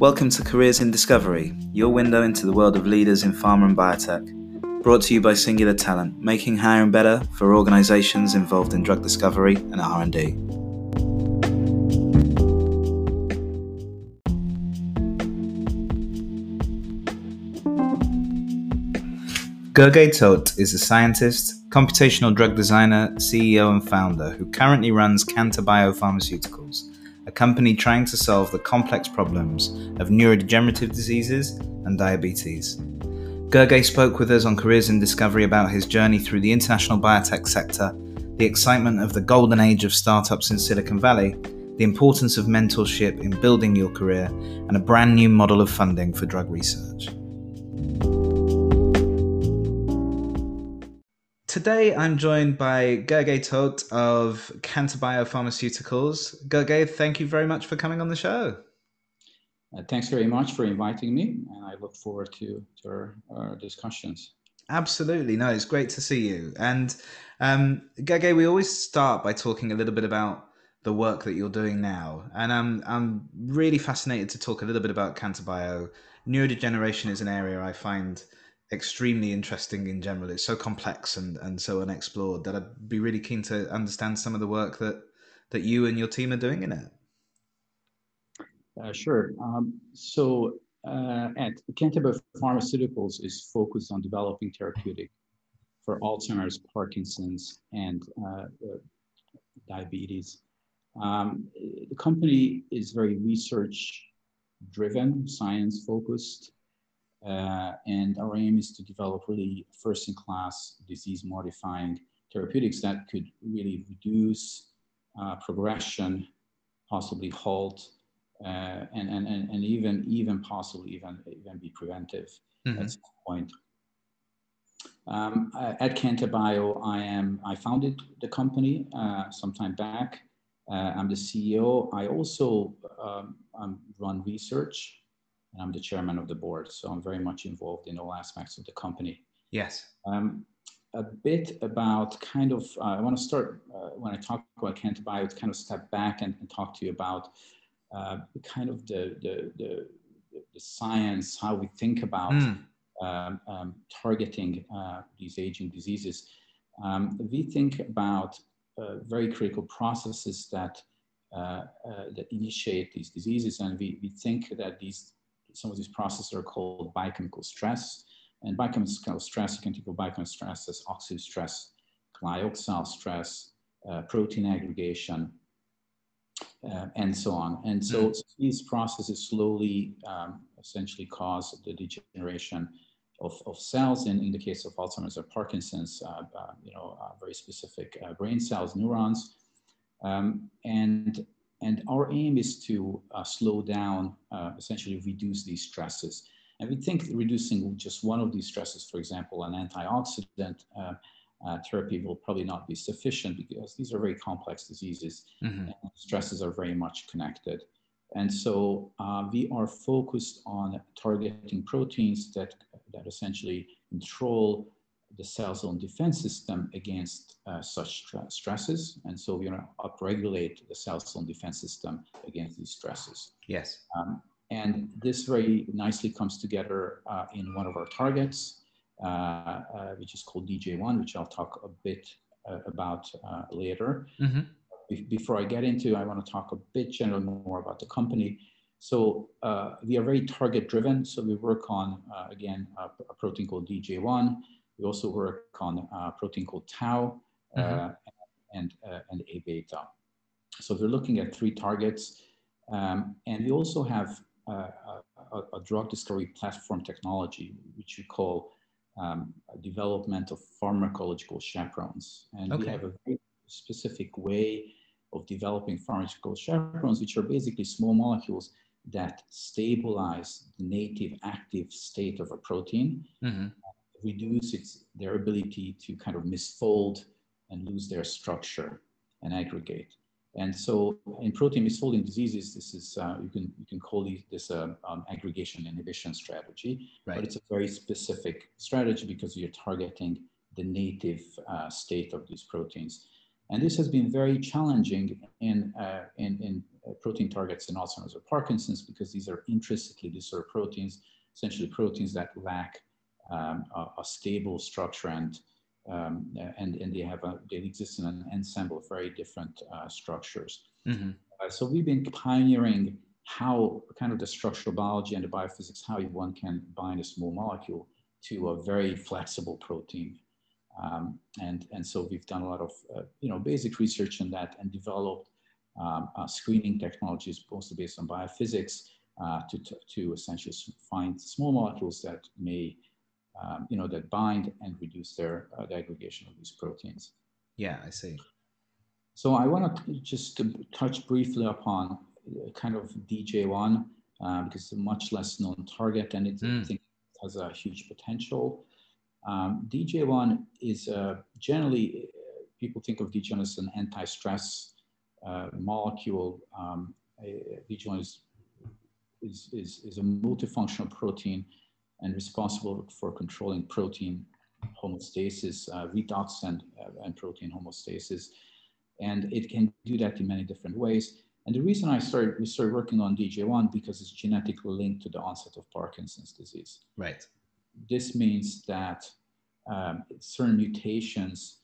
Welcome to Careers in Discovery, your window into the world of leaders in pharma and biotech. Brought to you by Singular Talent, making hiring better for organizations involved in drug discovery and R&D. Gergely Toth is a scientist, computational drug designer, CEO, and founder who currently runs Cantabio Pharmaceuticals, a company trying to solve the complex problems of neurodegenerative diseases and diabetes. Gergely spoke with us on Careers in Discovery about his journey through the international biotech sector, the excitement of the golden age of startups in Silicon Valley, the importance of mentorship in building your career, and a brand new model of funding for drug research. Today, I'm joined by Gergely Toth of Cantor Pharmaceuticals. Gergely, thank you very much for coming on the show. Uh, thanks very much for inviting me, and I look forward to, to our, our discussions. Absolutely. No, it's great to see you. And um, we always start by talking a little bit about the work that you're doing now. And I'm, I'm really fascinated to talk a little bit about Cantabio. Neurodegeneration is an area I find extremely interesting in general. It's so complex and, and so unexplored that I'd be really keen to understand some of the work that, that you and your team are doing in it. Uh, sure. Um, so uh, at Cantor Pharmaceuticals is focused on developing therapeutic for Alzheimer's, Parkinson's, and uh, diabetes. Um, the company is very research driven, science focused, uh, and our aim is to develop really first in class disease modifying therapeutics that could really reduce uh, progression, possibly halt, uh, and, and, and, and even, even possibly even, even be preventive mm-hmm. at some point. Um, at Cantabio, I am I founded the company uh, some time back. Uh, I'm the CEO. I also um, um, run research and I'm the chairman of the board. So I'm very much involved in all aspects of the company. Yes. Um, a bit about kind of, uh, I want to start uh, when I talk about Cantabio, to kind of step back and, and talk to you about uh, kind of the, the, the, the, science, how we think about mm. um, um, targeting uh, these aging diseases. Um, we think about uh, very critical processes that uh, that initiate these diseases, and we, we think that these some of these processes are called biochemical stress. And biochemical stress, you can think of biochemical stress as oxidative stress, glyoxal stress, uh, protein aggregation, uh, and so on. And so mm. these processes slowly um, essentially cause the degeneration of, of cells. And in the case of Alzheimer's or Parkinson's, uh, uh you know, uh, very specific uh, brain cells, neurons. Um, and and our aim is to uh, slow down, uh, essentially reduce these stresses. And we think reducing just one of these stresses, for example, an antioxidant uh, uh therapy will probably not be sufficient because these are very complex diseases mm-hmm. and stresses are very much connected. And so uh, we are focused on targeting proteins that, that essentially control the cell's own defense system against uh, such stresses. And so we're going to upregulate the cell's own defense system against these stresses. Yes. Um, and this very nicely comes together uh, in one of our targets, uh, uh which is called DJ1, which I'll talk a bit uh, about uh, later. Mm-hmm. Be- before I get into, I want to talk a bit generally more about the company. So we are very target driven. So we work on, again, a, a protein called DJ1 we also work on a protein called tau uh, mm-hmm. and, uh, and A beta. So we're looking at three targets. Um, and we also have uh, a, a, drug discovery platform technology, which we call um, development of pharmacological chaperones. And okay. we have a very specific way of developing pharmacological chaperones, which are basically small molecules that stabilize the native active state of a protein mm-hmm reduce its, their ability to kind of misfold and lose their structure and aggregate. And so in protein misfolding diseases, this is, uh, you, can, you can call this a um, aggregation inhibition strategy, right. but it's a very specific strategy because you're targeting the native uh, state of these proteins. And this has been very challenging in, uh, in, in protein targets in Alzheimer's or Parkinson's because these are intrinsically disordered proteins, essentially proteins that lack um, a, a, stable structure and um, and and they have a, they exist in an ensemble of very different uh, structures. Mm-hmm. Uh, so we've been pioneering how kind of the structural biology and the biophysics how one can bind a small molecule to a very flexible protein. Um, and, and so we've done a lot of, uh, you know, basic research on that and developed um, uh, screening technologies mostly based on biophysics uh, to, to, to, essentially find small molecules that may, um, you know, that bind and reduce their uh, the aggregation of these proteins. Yeah, I see. So I want to just touch briefly upon uh, kind of DJ1 uh, because it's a much less known target and it, mm. I think has a huge potential. Um, DJ1 is uh, generally, uh, people think of DJ1 as an anti-stress uh, molecule. Um, DJ1 is, is, is, is, a multifunctional protein and responsible for controlling protein homeostasis, uh, redox and, uh, and protein homeostasis. And it can do that in many different ways. And the reason I started, we started working on DJ1 because it's genetically linked to the onset of Parkinson's disease. Right. This means that um, certain mutations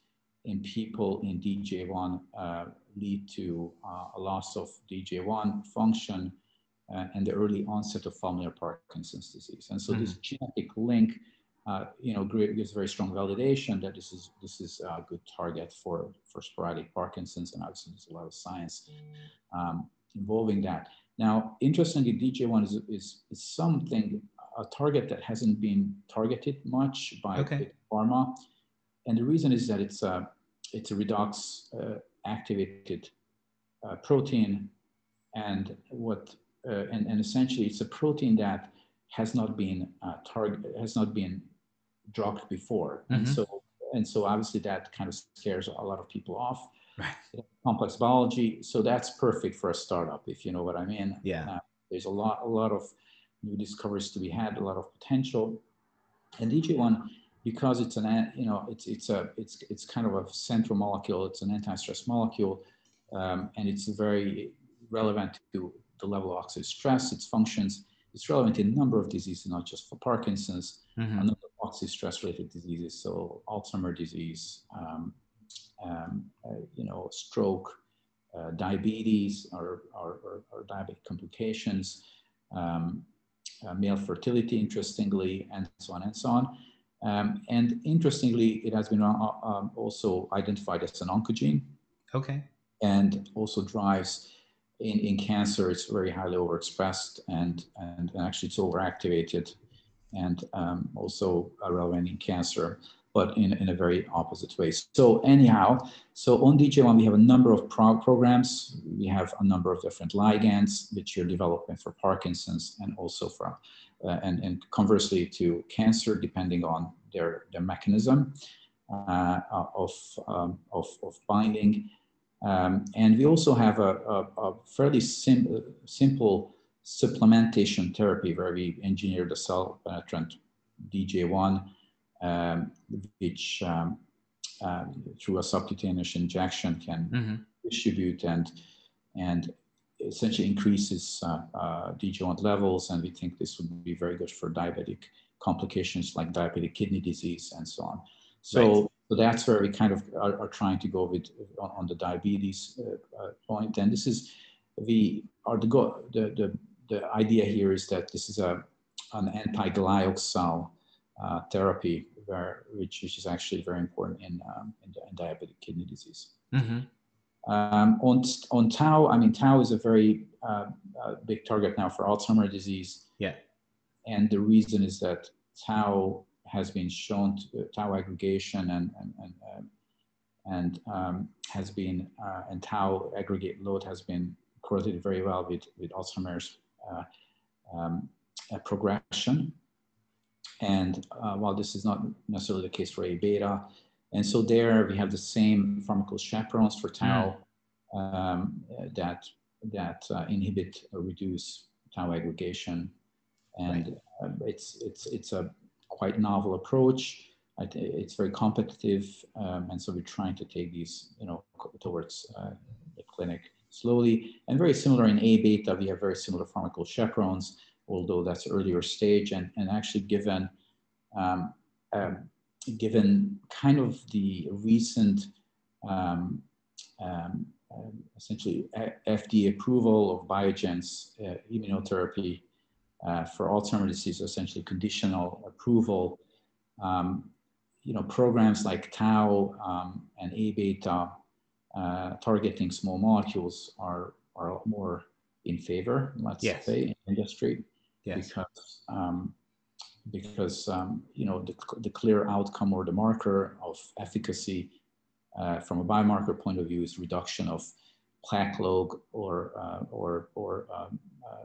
in people in DJ1 uh, lead to uh, a loss of DJ1 function uh, and the early onset of familial Parkinson's disease. And so mm-hmm. this genetic link, uh, you know, gives very strong validation that this is this is a good target for for sporadic Parkinson's, and obviously there's a lot of science um, involving that. Now, interestingly, DJ1 is, is, is something a target that hasn't been targeted much by okay. pharma, and the reason is that it's a it's a redox uh, activated uh, protein, and what uh, and, and essentially it's a protein that has not been uh, target has not been drugged before, mm-hmm. and so and so obviously that kind of scares a lot of people off. Right. Complex biology, so that's perfect for a startup, if you know what I mean. Yeah. Uh, there's a lot a lot of new discoveries to be had, a lot of potential. And DJ1, because it's an, you know, it's, it's a, it's, it's kind of a central molecule. It's an anti-stress molecule. Um, and it's very relevant to the level of oxidative stress, its functions. It's relevant in a number of diseases, not just for Parkinson's, mm-hmm. a number of oxidative stress-related diseases, so Alzheimer's disease, um, um, uh, you know, stroke, uh, diabetes, or, or, or, or, diabetic complications, um, uh, male fertility, interestingly, and so on and so on. Um, and interestingly, it has been uh, um, also identified as an oncogene. Okay. And also drives in, in cancer, it's very highly overexpressed and, and, and actually it's overactivated and um, also relevant in cancer but in, in a very opposite way. So anyhow, so on DJ1, we have a number of pro programs. We have a number of different ligands, which are developing for Parkinson's and also for, uh, and, and conversely to cancer, depending on their, their mechanism uh, of, um, of, of binding. Um, and we also have a, a, a fairly sim simple supplementation therapy where we engineer the cell penetrant DJ1 um, which um, uh, through a subcutaneous injection can mm-hmm. distribute and and essentially increases uh, uh, DJ1 levels, and we think this would be very good for diabetic complications like diabetic kidney disease and so on. So, right. So that's where we kind of are, are trying to go with on, on the diabetes uh, uh, point. And this is are the go the, the the idea here is that this is a an anti-glyoxal uh, therapy where, which, which is actually very important in, um, in, in, diabetic kidney disease. Mm-hmm. Um, on, on tau, I mean, tau is a very uh, uh, big target now for Alzheimer's disease. Yeah. And the reason is that tau has been shown to, uh, tau aggregation and, and, and, um, and um, has been, uh, and tau aggregate load has been correlated very well with, with Alzheimer's uh, um, progression. And uh, while this is not necessarily the case for A beta, and so there we have the same pharmacochaperones for tau mm. um, that that uh, inhibit or reduce tau aggregation, and right. uh, it's it's it's a quite novel approach. It's very competitive, um, and so we're trying to take these, you know, towards uh, the clinic slowly. And very similar in A beta, we have very similar pharmaceutical chaperones, although that's earlier stage. And, and actually given, um, um, given kind of the recent um, um, um essentially FDA approval of Biogen's uh, immunotherapy uh, for Alzheimer's disease, essentially conditional approval. Um, you know, programs like tau um, and A beta uh, targeting small molecules are are more in favor, let's yes. say, in industry, yes. because um, because um, you know the, the clear outcome or the marker of efficacy uh, from a biomarker point of view is reduction of plaque load or uh, or or, um, uh,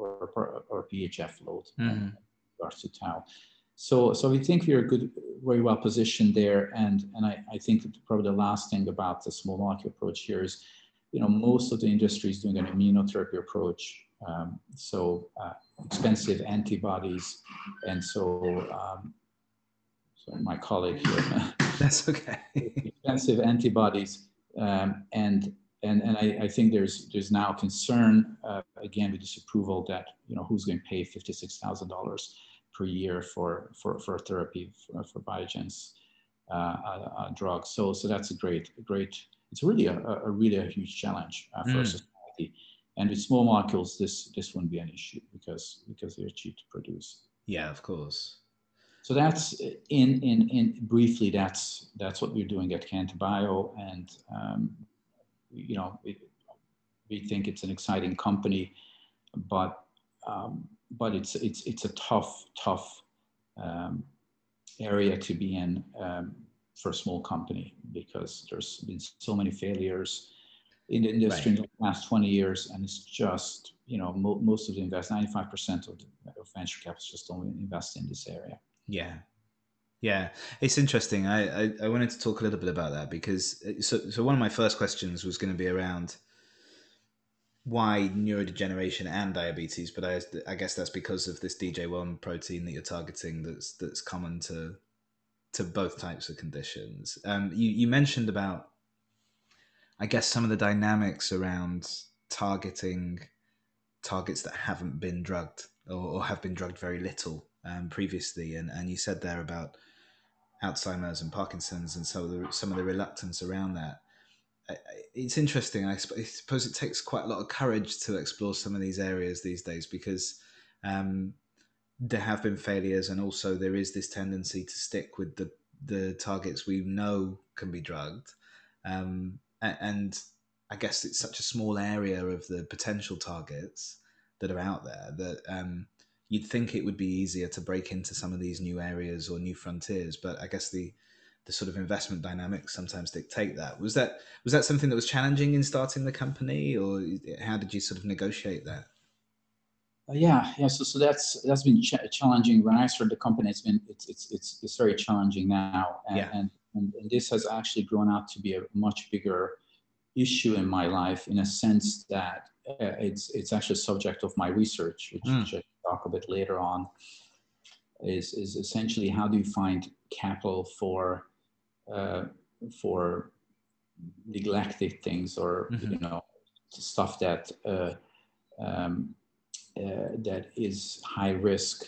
or, or, VEGF load mm-hmm. in regards to tau. So, so we think we are good, very well positioned there. And, and I, I think probably the last thing about the small molecule approach here is, you know, most of the industry is doing an immunotherapy approach. Um, so uh, expensive antibodies. And so, um, so my colleague here. That's okay. expensive antibodies. Um, and and, and I, I, think there's there's now concern uh, again with this approval that you know who's going to pay fifty six thousand dollars per year for for, for therapy for, for Biogen's uh, uh, uh, drug. So so that's a great great. It's really a, a really a huge challenge uh, for mm. society. And with small molecules, this this wouldn't be an issue because because they're cheap to produce. Yeah, of course. So that's in in in briefly. That's that's what we're doing at Cantabio, and um, you know we, we think it's an exciting company, but um, but it's it's it's a tough tough um, area to be in um, for a small company because there's been so many failures in the industry right. in the last 20 years and it's just you know mo- most of the invest 95% of, the, of venture capitalists just don't invest in this area yeah yeah it's interesting I, I, I wanted to talk a little bit about that because uh, so, so one of my first questions was going to be around why neurodegeneration and diabetes, but I, I guess that's because of this DJ1 protein that you're targeting that's that's common to to both types of conditions. Um, you, you mentioned about, I guess, some of the dynamics around targeting targets that haven't been drugged or, or have been drugged very little um, previously, and, and you said there about Alzheimer's and Parkinson's and some of the some of the reluctance around that it's interesting. I suppose it takes quite a lot of courage to explore some of these areas these days because um, there have been failures, and also there is this tendency to stick with the the targets we know can be drugged. Um, and I guess it's such a small area of the potential targets that are out there that um, you'd think it would be easier to break into some of these new areas or new frontiers. But I guess the the sort of investment dynamics sometimes dictate that. Was that was that something that was challenging in starting the company, or how did you sort of negotiate that? Uh, yeah, yeah. So, so that's that's been ch- challenging. When I started the company, it's been it's it's it's, it's very challenging now, and, yeah. and, and and this has actually grown out to be a much bigger issue in my life in a sense that uh, it's it's actually a subject of my research, which, mm. which I'll talk a bit later on. Is is essentially how do you find capital for uh, for neglected things or mm-hmm. you know stuff that uh, um, uh, that is high risk,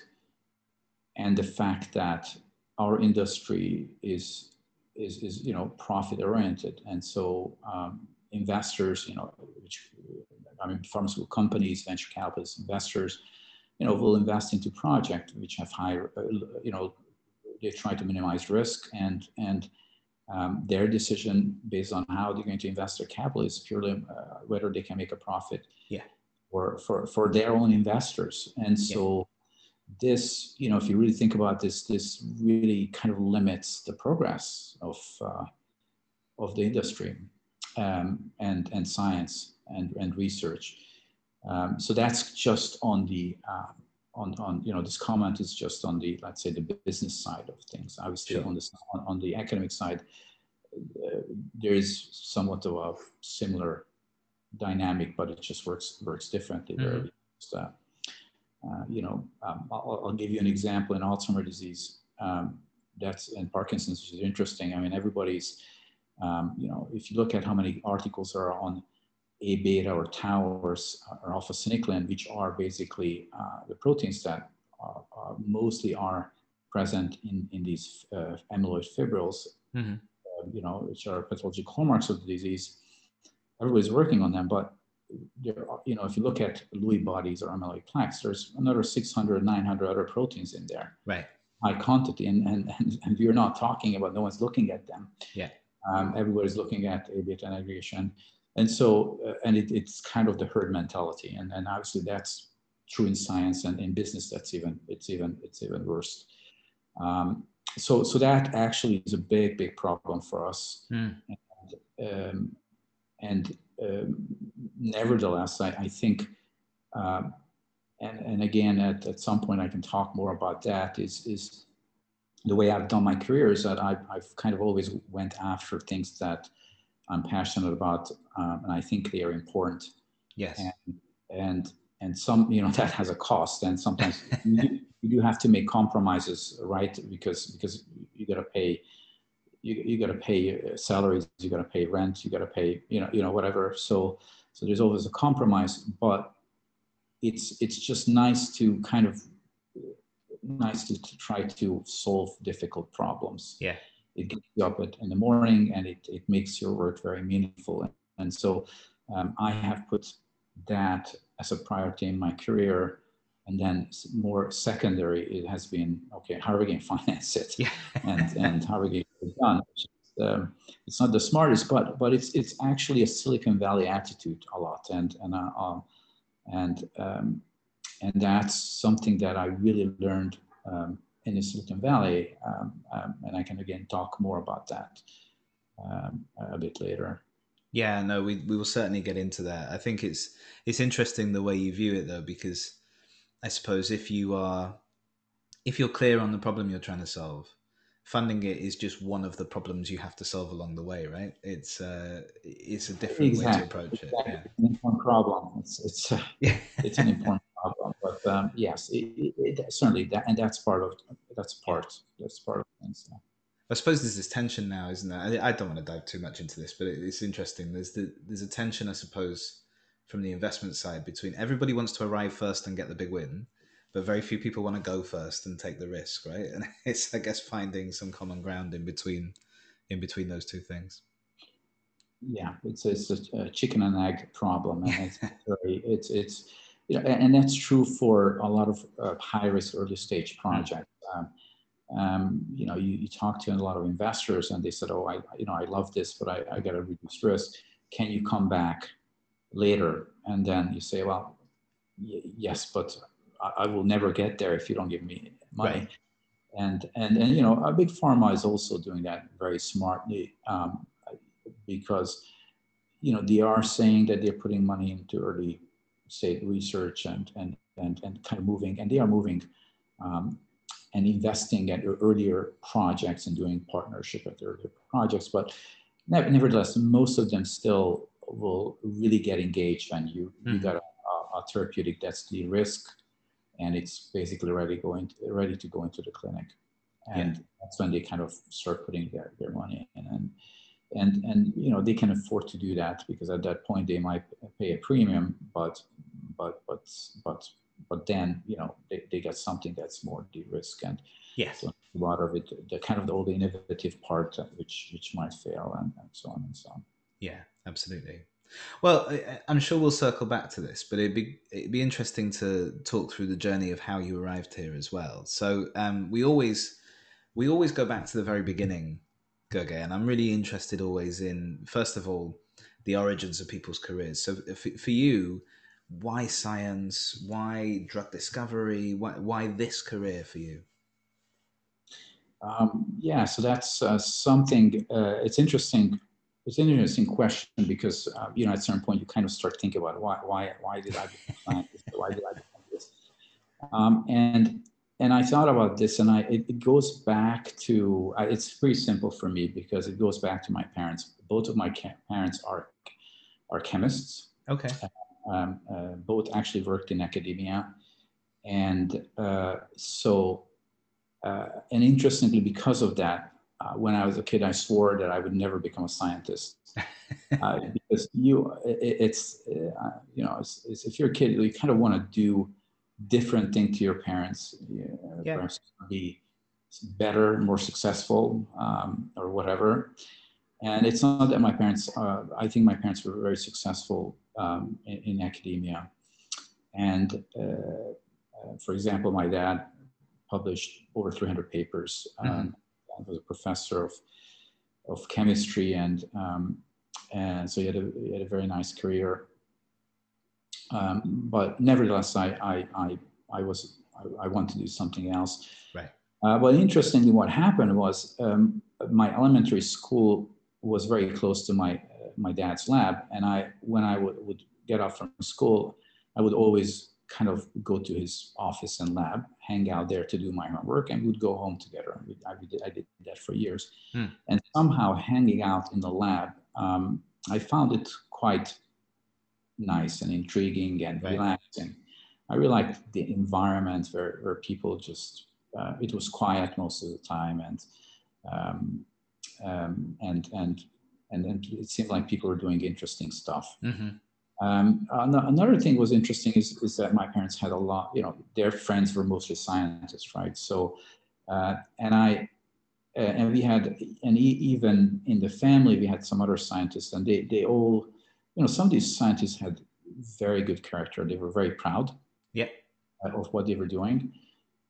and the fact that our industry is is, is you know profit oriented, and so um, investors, you know, which I mean, pharmaceutical companies, venture capitalists, investors, you know, will invest into projects which have high, uh, you know, they try to minimize risk and and um, their decision based on how they're going to invest their capital is purely uh, whether they can make a profit yeah. or for, for their own investors. And so yeah. this, you know, if you really think about this, this really kind of limits the progress of, uh, of the industry um, and, and science and, and research. Um, so that's just on the uh, on, on you know this comment is just on the let's say the business side of things obviously sure. on this on, on, the academic side uh, there is somewhat of a similar dynamic but it just works works differently mm-hmm. just, uh, uh, you know um, I'll, I'll, give you an example in alzheimer's disease um, that's and parkinson's which is interesting i mean everybody's um, you know if you look at how many articles are on A beta or tau or, or alpha synuclein, which are basically uh, the proteins that are, are mostly are present in, in these uh, amyloid fibrils, mm-hmm. uh, you know, which are pathologic hallmarks of the disease. Everybody's working on them, but there are, you know, if you look at Lewy bodies or amyloid plaques, there's another 600, 900 other proteins in there. Right. High quantity, and, and, and, and we're not talking about, no one's looking at them. Yeah. Um, everybody's looking at A beta and aggregation. And so, uh, and it, it's kind of the herd mentality. And, and obviously that's true in science and in business, that's even, it's even, it's even worse. Um, so, so that actually is a big, big problem for us. Mm. And, um, and um, nevertheless, I, I think, um, and, and again, at, at some point I can talk more about that, is, is the way I've done my career is that I've, I've kind of always went after things that I'm passionate about, um, and I think they are important. Yes. And, and, and some, you know, that has a cost, and sometimes you, you do have to make compromises, right? Because because you got to pay, you, you got to pay salaries, you got to pay rent, you got to pay, you know, you know, whatever. So so there's always a compromise, but it's it's just nice to kind of nice to, to try to solve difficult problems. Yeah, it gets you up at, in the morning, and it it makes your work very meaningful. And so um, I have put that as a priority in my career and then more secondary, it has been okay. How are we going to finance it? Yeah. and and how are we going to get it done? Um, it's not the smartest, but but it's it's actually a Silicon Valley attitude a lot, and and uh, um, and um, and that's something that I really learned um, in the Silicon Valley, um, um, and I can again talk more about that um, a bit later. Yeah, no, we we will certainly get into that. I think it's it's interesting the way you view it though, because I suppose if you are if you're clear on the problem you're trying to solve, funding it is just one of the problems you have to solve along the way, right? It's uh, it's a different exactly. way to approach exactly. it. Yeah. It's an important problem. It's it's uh, it's an important but um, yes, it, it, certainly that, and that's part of that's part that's part of things. Yeah. I suppose there's this tension now, isn't there? I, I don't want to dive too much into this, but it's interesting. There's the there's a tension, I suppose, from the investment side between everybody wants to arrive first and get the big win, but very few people want to go first and take the risk, right? And it's I guess finding some common ground in between in between those two things. Yeah, it's it's a chicken and egg problem, and it's very it's it's you know, and that's true for a lot of uh, high risk early stage projects. Um, um, you know, you, you, talk to a lot of investors, and they said, "Oh, I you know I love this, but I, I got to reduce risk. Can you come back later and then you say well yes but I, I, will never get there if you don't give me money right. and and and you know a big pharma is also doing that very smartly um, because you know they are saying that they're putting money into early state research and and and, and kind of moving and they are moving um, and investing at earlier projects and doing partnership at earlier projects but nevertheless most of them still will really get engaged and you mm-hmm. you got a, a, therapeutic that's the risk and it's basically ready going to, ready to go into the clinic and yeah. that's when they kind of start putting their, their money in and and and you know they can afford to do that because at that point they might pay a premium but but but but but then you know they, they get something that's more de-risk and yes so a lot of it the kind of the, all the innovative part which which might fail and, and so on and so on yeah, absolutely. Well, I'm sure we'll circle back to this, but it'd be it'd be interesting to talk through the journey of how you arrived here as well. So um, we always we always go back to the very beginning, Gergely, and I'm really interested always in first of all the origins of people's careers. So for, for you, why science? Why drug discovery? Why why this career for you? Um, yeah, so that's uh, something. Uh, it's interesting it's an interesting question because uh, you know at a certain point you kind of start thinking about why why why did I become scientist? Why did I become this? Um, and and I thought about this, and I it, it goes back to uh, it's pretty simple for me because it goes back to my parents. Both of my parents are are chemists. Okay. Um, uh, both actually worked in academia, and uh, so uh, and interestingly, because of that, uh, when I was a kid, I swore that I would never become a scientist uh, because you, it, it's, uh, you know, it's, it's, if you're a kid, you kind of want to do different thing to your parents. Know, yeah. Perhaps be better, more successful, um, or whatever. And it's not that my parents, uh, I think my parents were very successful um, in, in, academia. And uh, uh, for example, my dad published over 300 papers. Um, mm-hmm. I was a professor of, of chemistry and, um, and so he had, a, he had a very nice career. Um, but nevertheless, I, I, I, I was, I, I wanted to do something else. Right. Uh, but interestingly, what happened was um, my elementary school was very close to my uh, my dad's lab, and I when I would, would get off from school, I would always kind of go to his office and lab, hang out there to do my homework, and we'd go home together. I did, I did that for years, hmm. and somehow hanging out in the lab, um, I found it quite nice and intriguing and right. relaxing. I really liked the environment where, where people just uh, it was quiet most of the time and um, um, and and and and it seemed like people were doing interesting stuff. Mm-hmm. Um, another thing was interesting is, is that my parents had a lot, you know, their friends were mostly scientists, right? So, uh, and I, uh, and we had, and even in the family, we had some other scientists, and they, they all, you know, some of these scientists had very good character. They were very proud yeah. of what they were doing.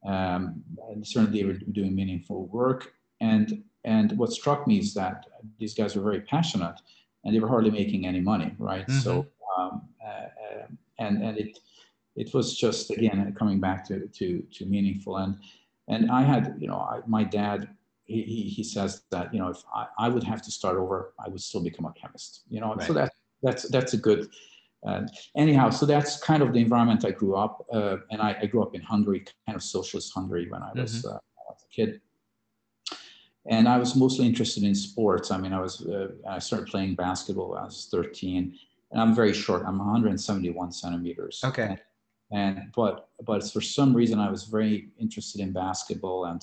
Um, and certainly they were doing meaningful work. And and what struck me is that these guys were very passionate, and they were hardly making any money, right? Mm-hmm. So um, uh, uh, and and it it was just again coming back to to to meaningful and and I had you know I, my dad he, he, says that you know if I, I would have to start over I would still become a chemist you know right. so that that's that's a good uh, anyhow, so that's kind of the environment I grew up, uh, and I, I, grew up in Hungary, kind of socialist Hungary when I was, mm-hmm. uh, was, a kid. And I was mostly interested in sports. I mean, I was uh, I started playing basketball when I was 13, and I'm very short. I'm 171 centimeters. Okay. And, and but but for some reason I was very interested in basketball, and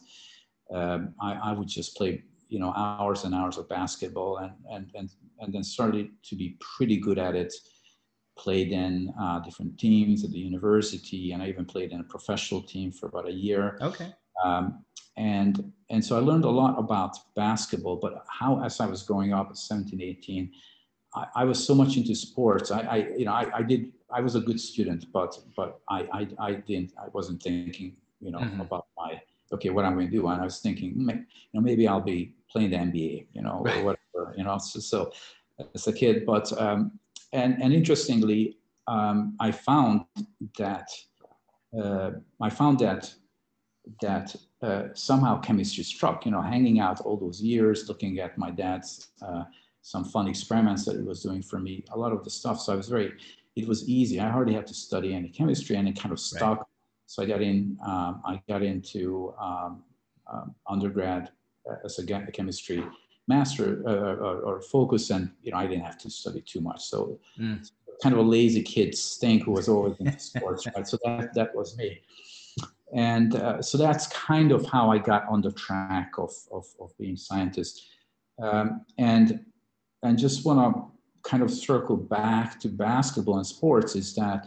um, I, I would just play you know hours and hours of basketball, and and and and then started to be pretty good at it played in uh, different teams at the university, and I even played in a professional team for about a year. Okay. Um, and and so I learned a lot about basketball, but how as I was growing up at 17, 18, I, I was so much into sports. I, I you know I, I, did I was a good student, but but I I, I didn't I wasn't thinking you know mm-hmm. about my okay what I'm going to do, and I was thinking you know maybe I'll be playing the NBA, you know, right. or whatever, you know. So, so as a kid, but um, and, and interestingly, um, I found that uh, I found that that uh, somehow chemistry struck. You know, hanging out all those years, looking at my dad's uh, some fun experiments that he was doing for me, a lot of the stuff. So I was very, it was easy. I hardly had to study any chemistry, and it kind of stuck. Right. So I got in. Um, I got into um, um undergrad uh, as a chemistry master uh, or, or, focus and you know i didn't have to study too much. So mm. kind of a lazy kid stink who was always into sports right? So that, that was me. And uh, so that's kind of how i got on the track of, of, of being scientist. Um, and and just want to kind of circle back to basketball and sports is that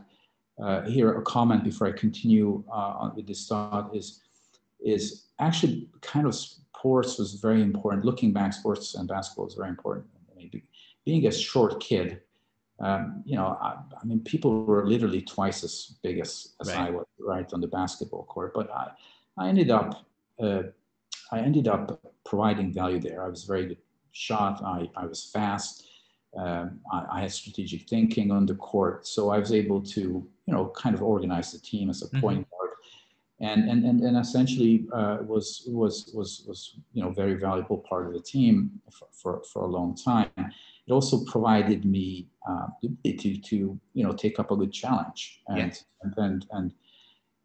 uh, here a comment before i continue uh, with this thought is is actually kind of sports was very important. Looking back, sports and basketball was very important. I mean, being a short kid, um, you know, I, I, mean, people were literally twice as big as, as right. I was, right, on the basketball court. But I, I ended up, uh, I ended up providing value there. I was very good shot. I, I was fast. Um, I, I, had strategic thinking on the court, so I was able to, you know, kind of organize the team as a mm-hmm. point guard and and and, and essentially uh, was was was was you know very valuable part of the team for, for, for a long time. It also provided me uh, the ability to you know take up a good challenge and yes. and, and and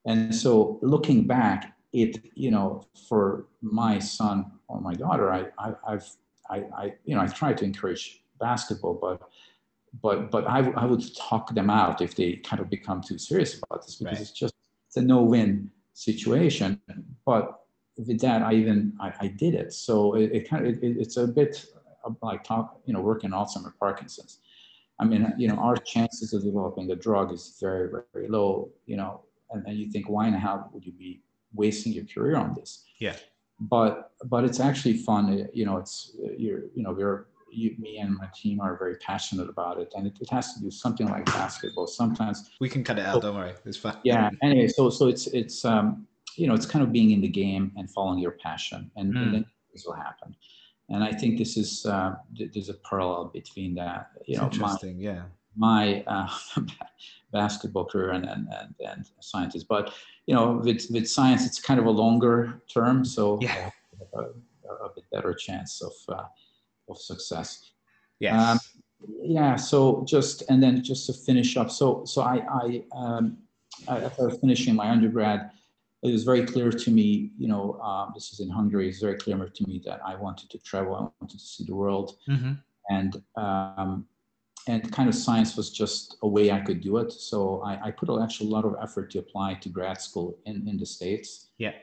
and so looking back, it you know for my son or my daughter, I, I I've I, I you know I try to encourage basketball, but but but I, I would talk them out if they kind of become too serious about this because right. it's just it's a no-win situation. But with that, I even I, I did it. So it, it kind of it, it's a bit like talk, you know, working Alzheimer's, Parkinson's. I mean, you know, our chances of developing the drug is very, very low. You know, and then you think, why in the hell would you be wasting your career on this? Yeah. But but it's actually fun. You know, it's you're you know we're you, me and my team are very passionate about it, and it, it, has to do something like basketball. Sometimes we can cut it out. Don't worry, it's fine. Yeah. Anyway, so so it's it's um you know it's kind of being in the game and following your passion, and, mm. and then things will happen. And I think this is uh, there's a parallel between that. You it's know, interesting. My, yeah. My uh, basketball career and, and and and scientist, but you know, with with science, it's kind of a longer term, so yeah. a, a, bit better chance of uh, of success. Yes. Um, yeah. So just and then just to finish up, so so I I um, after finishing my undergrad, it was very clear to me, you know, um, this is in Hungary, it's very clear to me that I wanted to travel, I wanted to see the world. Mm-hmm. And, um, and kind of science was just a way I could do it. So I, I put actually a lot of effort to apply to grad school in, in the States. Yeah.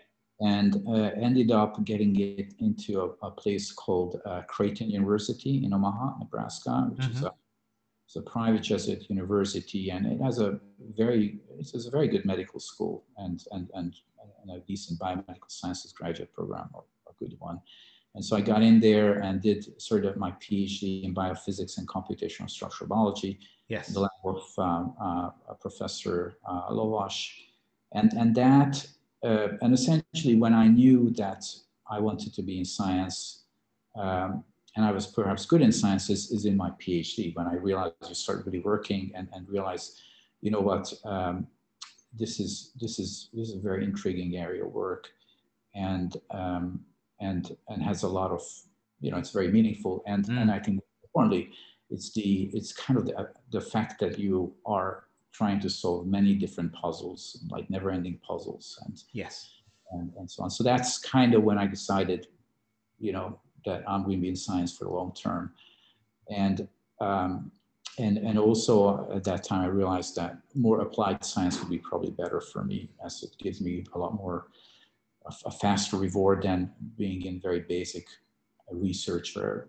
And uh, ended up getting it into a, a place called uh, Creighton University in Omaha, Nebraska, which mm-hmm. is a it's a private Jesuit university, and it has a very it's a very good medical school and and and, and a decent biomedical sciences graduate program, or a good one. And so I got in there and did sort of my PhD in biophysics and computational structural biology. Yes. The lab of um, uh, Professor uh, Lovash, and and that uh, and essentially when I knew that I wanted to be in science. Um, and I was perhaps good in science is, is in my PhD when I realized you start really working and, and realize, you know what, um, this is this is this is a very intriguing area of work, and um, and and has a lot of you know it's very meaningful and mm. and I think importantly it's the it's kind of the the fact that you are trying to solve many different puzzles like never-ending puzzles and yes and, and so on so that's kind of when I decided you know that I'm going to be in science for the long term. And, um, and, and also at that time, I realized that more applied science would be probably better for me as it gives me a lot more, a, a faster reward than being in very basic research where,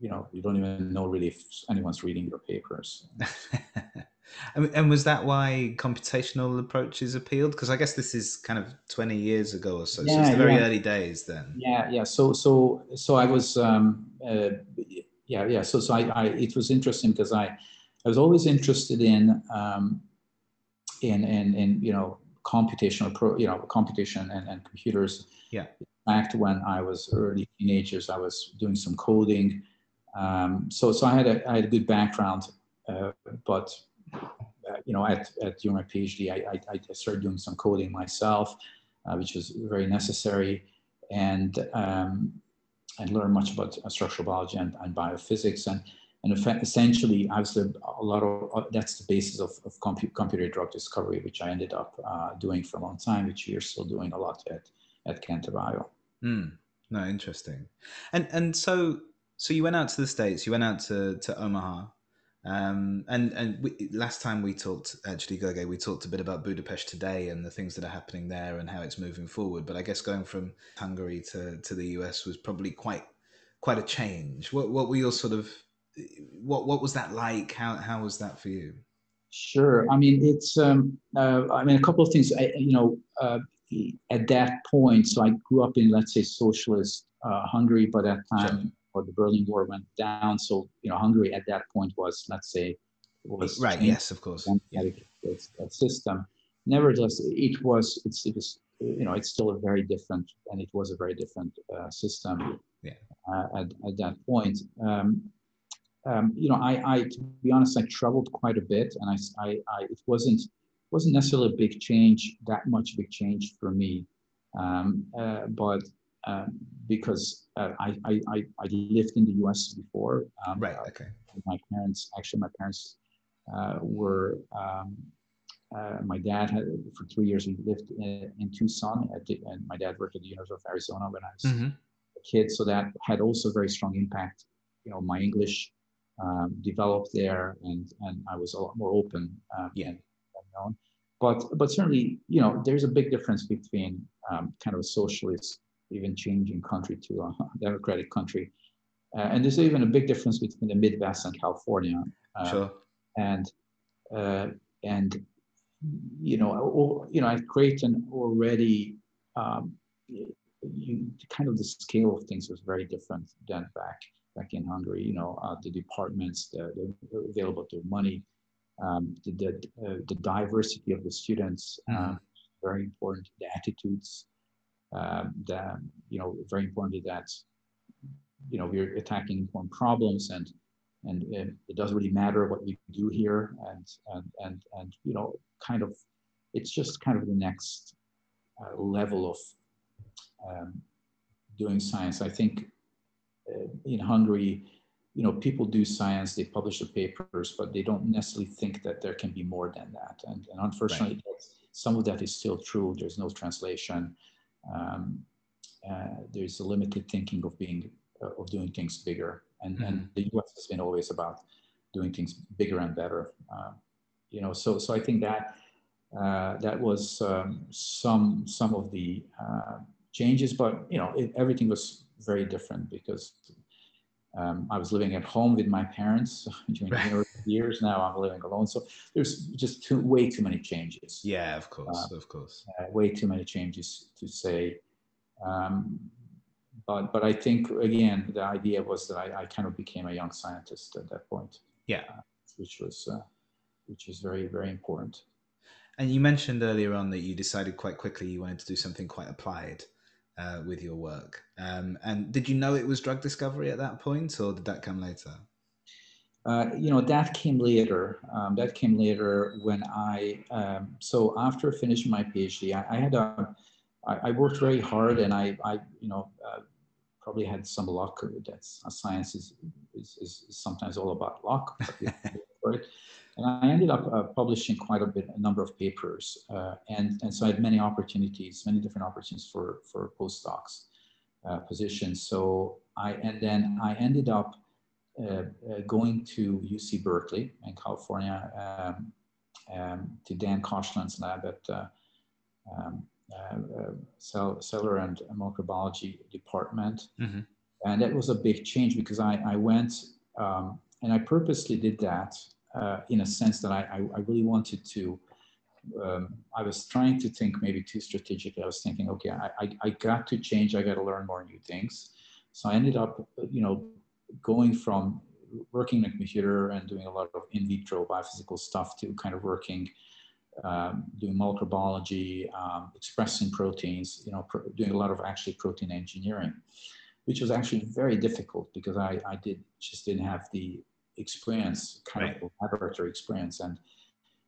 you know, you don't even know really if anyone's reading your papers. And and was that why computational approaches appealed? Because I guess this is kind of 20 years ago or so. Yeah, so it's the very yeah. early days then. Yeah, yeah. So, so, so I was, um, uh, yeah, yeah. So, so I, I, it was interesting because I, I was always interested in, um, in, in, in, you know, computational, pro, you know, computation and, and computers. Yeah. In fact, when I was early teenagers, I was doing some coding. Um, so, so I had a, I had a good background, uh, but you know, at, at during my PhD, I, I, I started doing some coding myself, uh, which was very necessary, and um, I learned much about uh, structural biology and, and biophysics, and and essentially, I was a, lot of uh, that's the basis of, of compu computer drug discovery, which I ended up uh, doing for a long time, which we are still doing a lot at at Cantabio. Mm. No, interesting. And and so so you went out to the states. You went out to to Omaha. Um, and and we, last time we talked, actually, Gergely, we talked a bit about Budapest today and the things that are happening there and how it's moving forward. But I guess going from Hungary to, to the US was probably quite quite a change. What what were your sort of what what was that like? How how was that for you? Sure. I mean, it's um, uh, I mean a couple of things. I, you know, uh, at that point, so I grew up in let's say socialist uh, Hungary, but at that time. Sure or the Berlin Wall went down. So you know, Hungary at that point was, let's say, was right. Yes, of course. That system. Nevertheless, it was it's it was you know it's still a very different and it was a very different uh, system. Yeah. Uh, at at that point. Um, um, you know, I, I, to be honest, I traveled quite a bit, and I, I, I it wasn't wasn't necessarily a big change, that much big change for me. Um, uh, but um, because uh, I, I, I, lived in the US before. Um, right, okay. My parents, actually, my parents uh, were, um, uh, my dad had, for three years, he lived in, in Tucson, the, and my dad worked at the University of Arizona when I was mm-hmm. a kid. So that had also very strong impact. You know, my English um, developed there, and, and I was a lot more open. Um, yeah. And, known. but but certainly, you know, there's a big difference between um, kind of a socialist, even changing country to a democratic country, uh, and there's even a big difference between the Midwest and California. Uh, sure. And uh, and you know, you know, at Creighton already, um, you, kind of the scale of things was very different than back back in Hungary. You know, uh, the departments, the, the available to money, um, the the, uh, the, diversity of the students, mm-hmm. very important. The attitudes, um, the you know, very important that you know we're attacking one problems and and it doesn't really matter what you do here and and and and you know kind of it's just kind of the next uh, level of um, doing science. I think uh, in hungary you know people do science they publish the papers but they don't necessarily think that there can be more than that. And, and unfortunately right. some of that is still true. There's no translation um, uh, there's a limited thinking of being uh, of doing things bigger and, mm-hmm. and the us has been always about doing things bigger and better uh, you know so so i think that uh, that was um, some some of the uh, changes but you know it, everything was very different because um, I was living at home with my parents during right. years. Now I'm living alone, so there's just too, way too many changes. Yeah, of course, uh, of course. Uh, way too many changes to say. Um, but but I think again the idea was that I, I, kind of became a young scientist at that point. Yeah, uh, which was uh, which is very very important. And you mentioned earlier on that you decided quite quickly you wanted to do something quite applied uh, with your work. Um, and did you know it was drug discovery at that point, or did that come later? Uh, you know, that came later. Um, that came later when I, um, so after finishing my PhD, I, I had a, I, I worked very hard and I, I you know, uh, probably had some luck. That's science is, is, is sometimes all about luck. And I ended up uh, publishing quite a bit, a number of papers. Uh, and, and so I had many opportunities, many different opportunities for, for postdocs uh, positions. So I, and then I ended up uh, uh, going to UC Berkeley in California um, um, to Dan Koshland's lab at uh, um, cell, cellular and microbiology department. Mm-hmm. And that was a big change because I, I went um, and I purposely did that uh, in a sense that I, I, I really wanted to. Um, I was trying to think maybe too strategically. I was thinking, okay, I, I, I got to change. I got to learn more new things. So I ended up, you know, going from working in a computer and doing a lot of in vitro biophysical stuff to kind of working, um, doing molecular biology, um, expressing proteins, you know, pro- doing a lot of actually protein engineering, which was actually very difficult because I, I did just didn't have the experience, kind right. of laboratory experience. And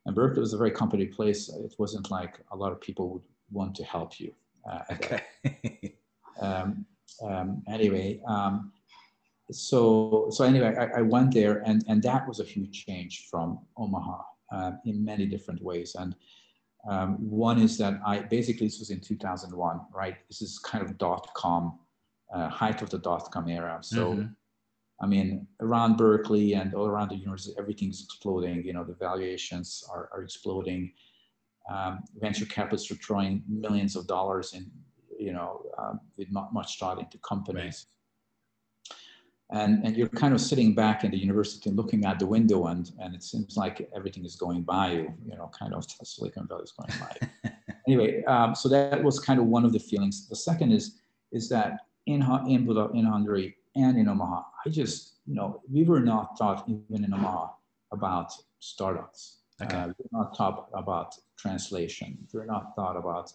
and Berkeley was a very competitive place. It wasn't like a lot of people would want to help you. Uh, okay. um, um, anyway, um, so so anyway, I, I, went there, and and that was a huge change from Omaha uh, in many different ways. And um, one is that I basically this was in 2001, right? This is kind of dot com, uh, height of the dot com era. So. Mm-hmm I mean, around Berkeley and all around the university, everything's exploding. You know, the valuations are, are exploding. Um, venture capitalists are throwing millions of dollars in, you know, um, with not much thought into companies. Right. And, and you're kind of sitting back in the university looking out the window and, and it seems like everything is going by you, you know, kind of Silicon Valley is going by. anyway, um, so that was kind of one of the feelings. The second is, is that in, in, in Hungary, and in Omaha. I just, you know, we were not taught even in Omaha about startups. Okay. Uh, we were not taught about translation. We were not taught about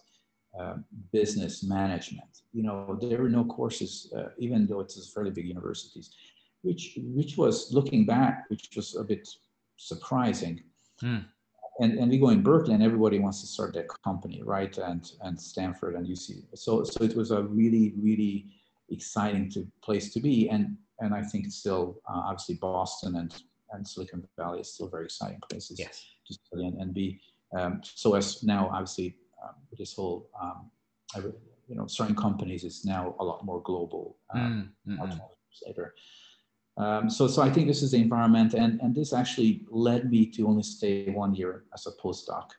uh, business management. You know, there were no courses, uh, even though it's fairly big universities, which which was looking back, which was a bit surprising. Hmm. And, and we go in Berkeley and everybody wants to start their company, right? And and Stanford and UC. So so it was a really really exciting to, place to be. And, and I think still, uh, obviously, Boston and, and Silicon Valley is still very exciting places yes. to study and, and be. Um, so as now, obviously, um, this whole, um, you know, starting companies is now a lot more global. Um, mm, later. Um, so, so I think this is the environment, and, and this actually led me to only stay one year as a postdoc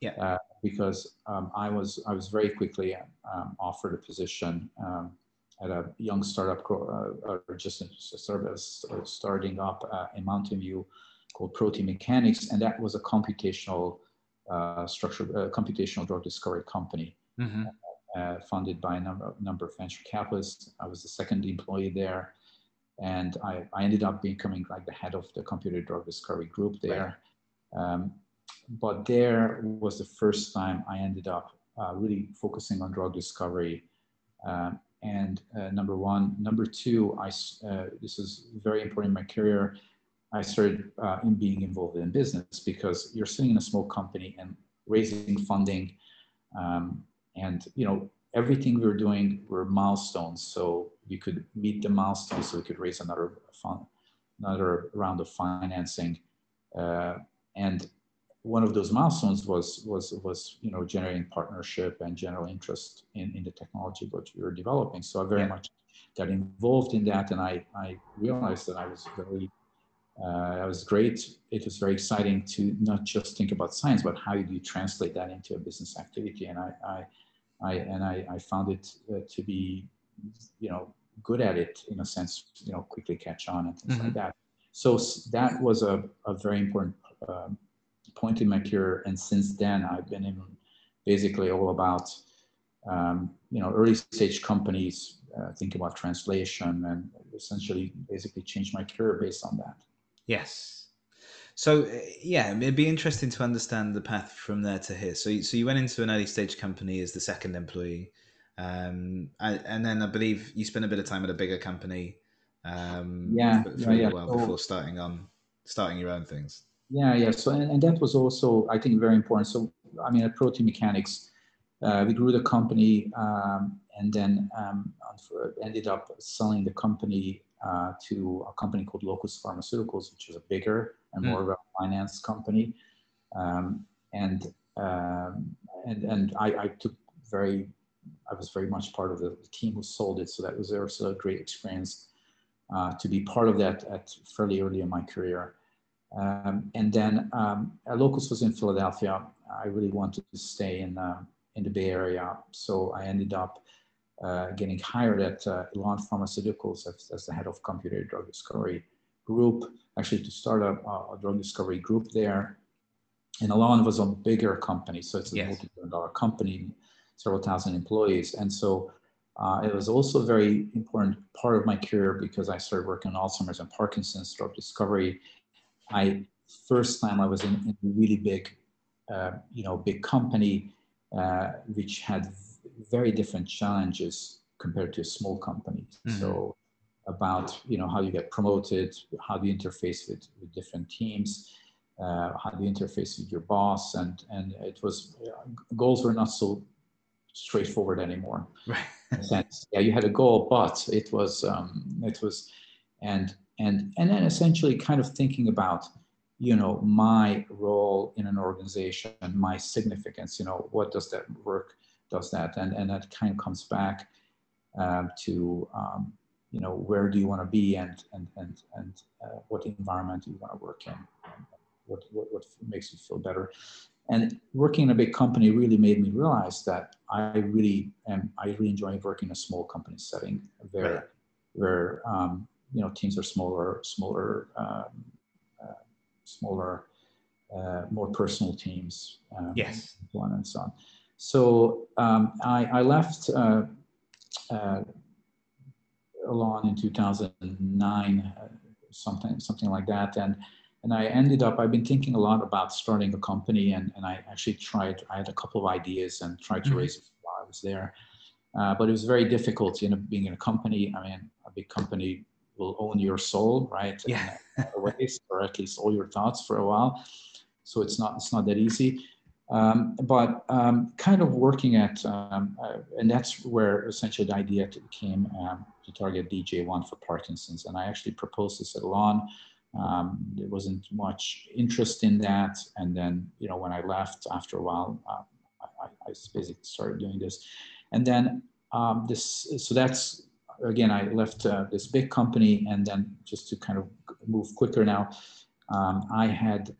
Yeah. Uh, because um, I was I was very quickly um, offered a position um, at a young startup uh, or just a startup starting up uh, in Mountain View called Protein Mechanics, and that was a computational uh, structure, uh, computational drug discovery company. Mm-hmm. Uh, funded by a number, number of venture capitalists. I was the second employee there and I, I ended up becoming like the head of the computer drug discovery group there. Right. Um, but there was the first time I ended up uh, really focusing on drug discovery. Um, and uh, number one, number two, I uh, this is very important in my career. I started uh, in being involved in business because you're sitting in a small company and raising funding, um, and you know everything we were doing were milestones. So you could meet the milestones, so we could raise another fund, another round of financing. Uh, and one of those milestones was was was you know generating partnership and general interest in, in the technology that we were developing. So I very yeah. much got involved in that, and I I realized that I was very uh, was great. It was very exciting to not just think about science, but how do you translate that into a business activity? And I, I I, and I, I found it uh, to be, you know, good at it in a sense, you know, quickly catch on and things mm-hmm. like that. So that was a, a very important um, point in my career. And since then, I've been in basically all about, um, you know, early stage companies, uh, think about translation and essentially basically change my career based on that. Yes. So uh, yeah, it'd be interesting to understand the path from there to here. So so you went into an early stage company as the second employee, um, and then I believe you spent a bit of time at a bigger company. Um, yeah, for, for yeah, a while so, before starting on starting your own things. Yeah, yeah. So and, and that was also I think very important. So I mean at Protein Mechanics, uh, we grew the company um, and then um, ended up selling the company uh, to a company called Locus Pharmaceuticals, which is a bigger and more mm. of a finance company. Um, and, um, and, and I, I, took very, I was very much part of the, the, team who sold it. So that was also a great experience uh, to be part of that at fairly early in my career. Um, and then um, Locus was in Philadelphia. I really wanted to stay in, uh, in the Bay Area. So I ended up uh, getting hired at uh, Elan Pharmaceuticals as, as, the head of computer drug discovery group, actually to start a, a drug discovery group there. And Elan was a bigger company, so it's a yes. multi-billion dollar company, several thousand employees. And so uh, it was also a very important part of my career because I started working on Alzheimer's and Parkinson's drug discovery. I first time I was in, in a really big, uh, you know, big company, uh, which had very different challenges compared to a small company. Mm-hmm. So about you know how you get promoted, how do you interface with, with different teams, uh, how do you interface with your boss, and and it was uh, goals were not so straightforward anymore. Right. Yeah, you had a goal, but it was um, it was, and and and then essentially kind of thinking about you know my role in an organization, my significance. You know, what does that work does that, and and that kind of comes back um, to um, you know where do you want to be and and and and uh, what environment do you want to work in, what, what what makes you feel better, and working in a big company really made me realize that I really am I really enjoy working in a small company setting where where um, you know teams are smaller smaller um, uh, smaller uh, more personal teams um, yes so on and so on so um, I, I, left uh, uh, in 2009, uh, something something like that, and and I ended up. I've been thinking a lot about starting a company, and and I actually tried. I had a couple of ideas and tried to mm-hmm. raise it while I was there, uh, but it was very difficult. You know, being in a company. I mean, a big company will own your soul, right? Yeah. ways, or at least all your thoughts for a while. So it's not it's not that easy. Um, but um, kind of working at, um, uh, and that's where essentially the idea came um, to target DJ1 for Parkinson's. And I actually proposed this at Elan. Um, there wasn't much interest in that. And then, you know, when I left after a while, uh, I, I, basically started doing this. And then um, this, so that's, again, I left uh, this big company and then just to kind of move quicker now, I had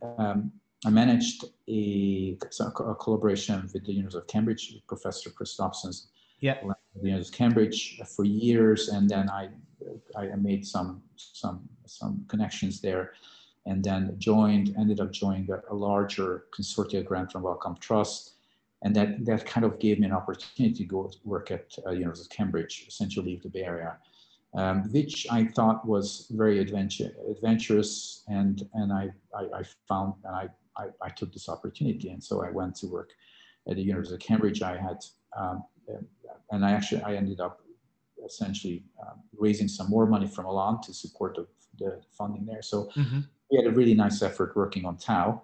I managed a, a, collaboration with the University of Cambridge, Professor Christopher Dobson. Yeah. The University of Cambridge for years, and then I I made some some some connections there, and then joined ended up joining a, a larger consortia grant from Wellcome Trust, and that that kind of gave me an opportunity to go work at uh, University of Cambridge, essentially leave the Bay Area um, which I thought was very adventure, adventurous, and and I, I, I found and I, I, I took this opportunity, and so I went to work at the University of Cambridge. I had um, and I actually I ended up essentially um, raising some more money from Elan to support the, the funding there. So mm-hmm. we had a really nice effort working on Tau.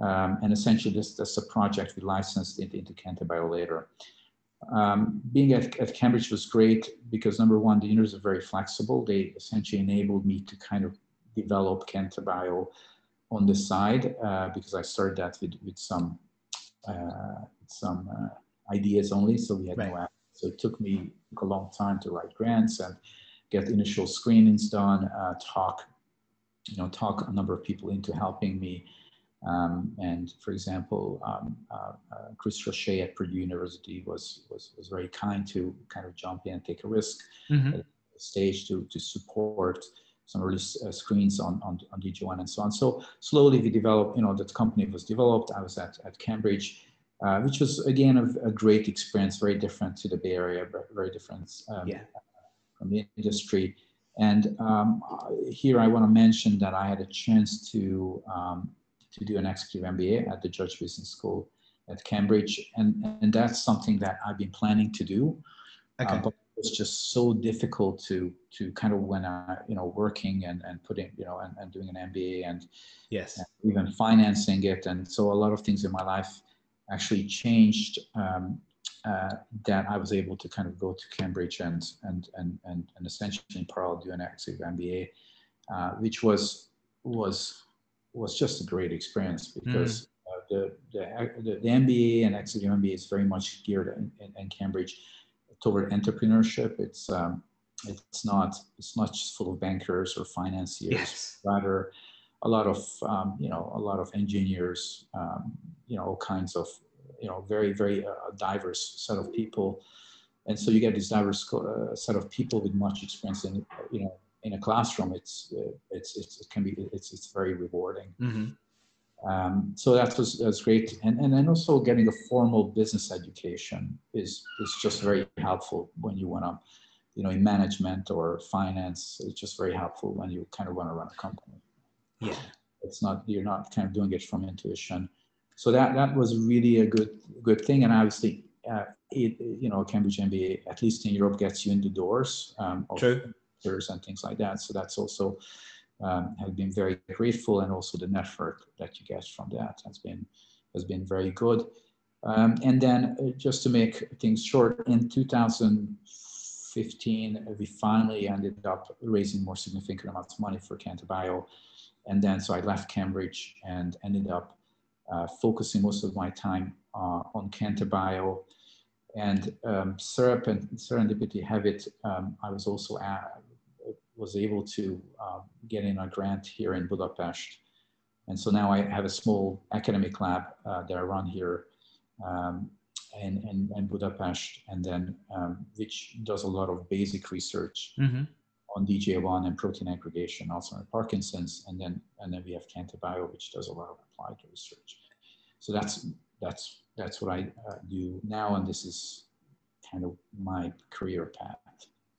Um, and essentially this, this is a project we licensed into, into Cantabio later um, being at, at Cambridge was great because number one, the units are very flexible. They essentially enabled me to kind of develop Cantabio on the side uh, because I started that with, with some uh, some uh, ideas only. So we had right. no app. So it took me a long time to write grants and get initial screenings done, uh, talk, you know, talk a number of people into helping me um, and for example, um, uh, uh, Chris Rochet at Purdue University was, was, was very kind to kind of jump in and take a risk mm-hmm. stage to, to support some early uh, screens on, on, on DJ1 and so on. So slowly we developed, you know, that company was developed. I was at, at Cambridge, uh, which was again a, a, great experience, very different to the Bay Area, very different um, yeah. from the industry. And um, here I want to mention that I had a chance to um, to do an executive MBA at the Judge Business School at Cambridge, and and that's something that I've been planning to do. Uh, okay. Uh, but it's just so difficult to to kind of when I you know working and and putting you know and, and doing an MBA and yes and even financing it, and so a lot of things in my life actually changed. Um, uh, that I was able to kind of go to Cambridge and and and and, and essentially in parallel do an executive MBA, uh, which was was was just a great experience because mm. uh, the, the, the, MBA and executive MBA is very much geared in, in, in Cambridge toward entrepreneurship. It's um, it's not it's not just full of bankers or financiers. Yes. Rather, a lot of um, you know a lot of engineers. Um, you know all kinds of you know very very uh, diverse set of people, and so you get this diverse uh, set of people with much experience in you know in a classroom, it's uh, it's, it's it can be it's it's very rewarding. Mm-hmm. Um, so that was, was great, and and then also getting a formal business education is is just very helpful when you want to, you know, in management or finance. It's just very helpful when you kind of want to run a company. Yeah, it's not you're not kind of doing it from intuition. So that that was really a good good thing, and obviously, uh, it, you know, Cambridge MBA at least in Europe gets you in the doors. Um, True and things like that. So that's also um, have been very grateful, and also the network that you get from that has been has been very good. Um, and then uh, just to make things short, in 2015, we finally ended up raising more significant amounts of money for Cantabio. And then so I left Cambridge and ended up uh, focusing most of my time uh, on Cantabio. And um, Syrup and Serendipity have. Um, I was also at, was able to um, get in a grant here in Budapest. And so now I have a small academic lab uh, that I run here um, in, in, in, Budapest, and then um, which does a lot of basic research mm-hmm. on DJ1 and protein aggregation, also on Parkinson's, and then and then we have Cantabio, which does a lot of applied research. So that's that's that's what I uh, do now, and this is kind of my career path.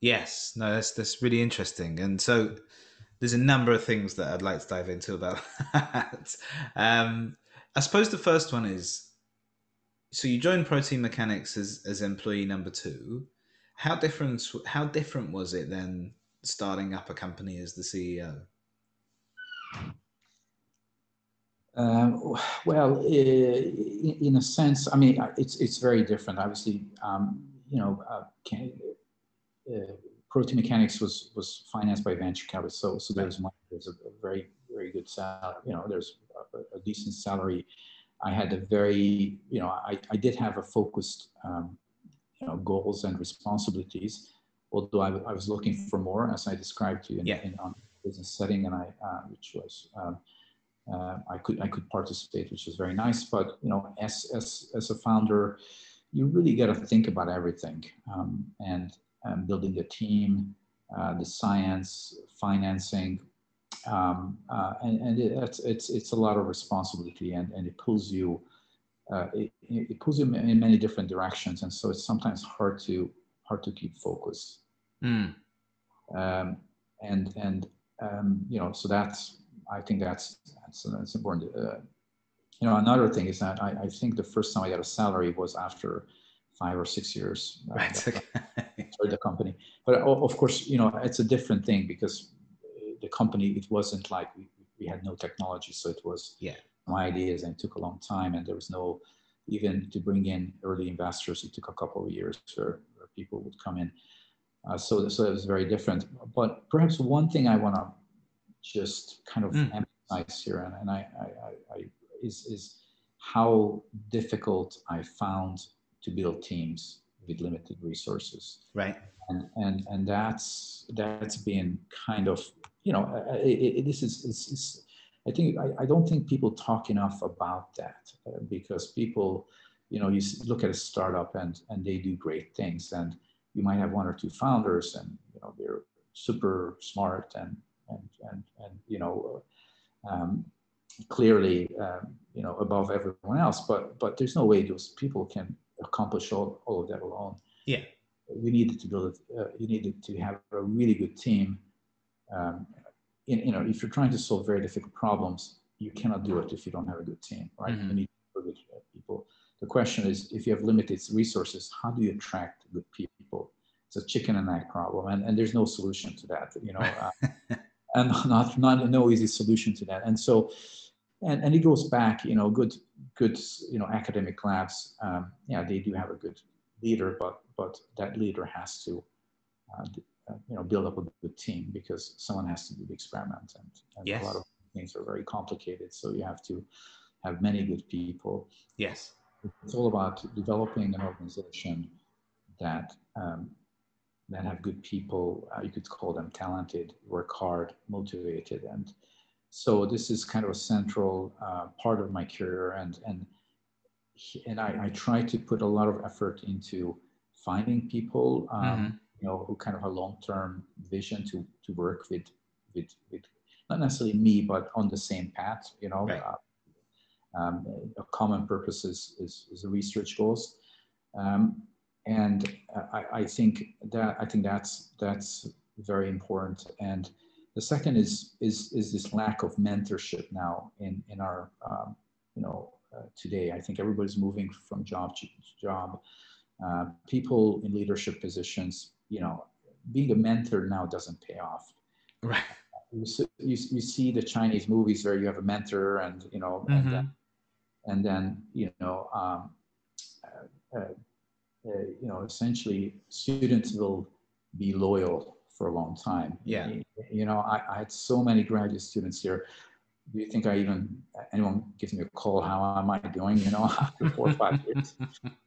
Yes, no, that's that's really interesting, and so there's a number of things that I'd like to dive into about that. Um, I suppose the first one is so you joined Protein Mechanics as as employee number two. How different how different was it then starting up a company as the CEO? Um, well, in, in, a sense, I mean, it's it's very different. Obviously, um, you know, uh, can, uh, protein mechanics was was financed by venture capital, so so there's money, there's a, a, very very good salary. You know, there's a, a, decent salary. I had a very you know I, I did have a focused um, you know goals and responsibilities, although I, I was looking for more as I described to you in, yeah. in on business setting, and I uh, which was um, uh, I could I could participate, which is very nice. But you know, as as as a founder, you really got to think about everything um, and um, building the team, uh, the science, financing, um, uh, and, and it, it's, it's it's a lot of responsibility, and, and it pulls you. Uh, it, it pulls you in many different directions, and so it's sometimes hard to hard to keep focus. Mm. Um, and and um, you know, so that's I think that's that's, that's important. Uh, you know, another thing is that I, I, think the first time I got a salary was after five or six years. Uh, right. started the company, but of course, you know, it's a different thing because the company it wasn't like we, we had no technology, so it was yeah my ideas and it took a long time, and there was no even to bring in early investors. It took a couple of years for, where people would come in. Uh, so, so it was very different. But perhaps one thing I want to just kind of mm. emphasize here, and, and I, I, I, is, is how difficult I found to build teams with limited resources. Right. And and and that's that's been kind of you know it, it, this is it's, it's, I think I, I don't think people talk enough about that uh, because people you know you look at a startup and and they do great things and you might have one or two founders and you know they're super smart and and and, and you know um, clearly um, you know above everyone else but but there's no way those people can accomplish all, all of that alone. Yeah. You needed to build uh, you needed to have a really good team. Um, in, you know if you're trying to solve very difficult problems you cannot do it if you don't have a good team right? Mm-hmm. you need good people. The question is if you have limited resources how do you attract good people? It's a chicken and egg problem and, and there's no solution to that you know uh, and not not no easy solution to that. And so and, and it goes back you know good good you know academic labs um, yeah they do have a good leader but but that leader has to uh, uh, you know build up a good team because someone has to do the experiment and, and yes. a lot of things are very complicated so you have to have many good people yes it's all about developing an organization that um, that have good people. Uh, you could call them talented, work hard, motivated, and so this is kind of a central uh, part of my career. And and and I, I, try to put a lot of effort into finding people, um, mm-hmm. you know, who kind of a long-term vision to to work with with with not necessarily me, but on the same path. You know, right. uh, um, a common purpose is, is, is research goals. Um, and I, I, think that I think that's that's very important. And the second is is is this lack of mentorship now in in our um, you know uh, today. I think everybody's moving from job to job. Uh, people in leadership positions, you know, being a mentor now doesn't pay off. Right. You, you, you see the Chinese movies where you have a mentor and you know mm-hmm. and, then, and then you know um, uh, uh uh, you know, essentially students will be loyal for a long time. Yeah. You know, I, I had so many graduate students here. Do you think I even anyone gives me a call? How am I doing? You know, after four or five years,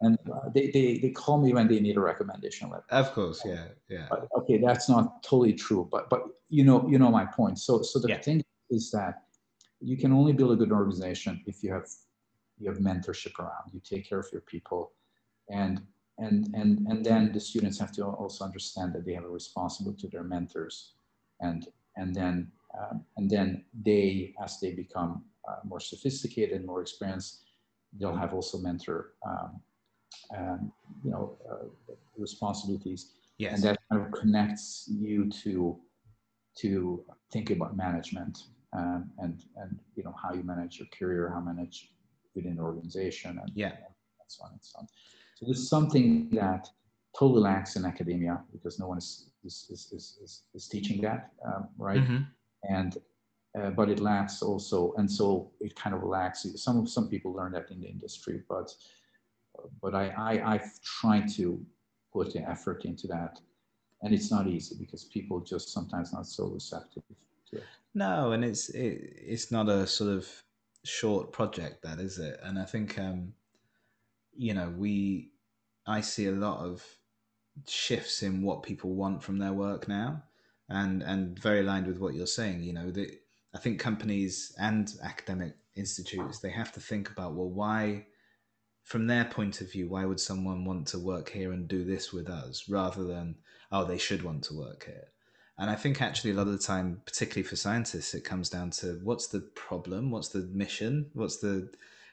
and uh, they, they they call me when they need a recommendation letter. Of course, yeah, yeah. But, okay, that's not totally true, but but you know you know my point. So so the yeah. thing is that you can only build a good organization if you have you have mentorship around. You take care of your people, and and and and then the students have to also understand that they have a responsibility to their mentors. And and then um, and then they as they become uh, more sophisticated and more experienced they'll have also mentor um, um, you know uh, responsibilities. Yes. and that kind of connects you to to think about management um, and and you know how you manage your career how manage within an organization and, yeah. and so on and so on so this is something that totally lacks in academia because no one is is, is, is, is teaching that, um, right? Mm-hmm. And uh, but it lacks also, and so it kind of lacks. Some some people learn that in the industry, but but I, I I've tried to put the effort into that, and it's not easy because people just sometimes not so receptive to it. No, and it's it, it's not a sort of short project, that is it? And I think um, you know, we I see a lot of shifts in what people want from their work now, and and very aligned with what you're saying. You know, the I think companies and academic institutes they have to think about well why from their point of view why would someone want to work here and do this with us rather than oh they should want to work here and i think actually a lot of the time particularly for scientists it comes down to what's the problem what's the mission what's the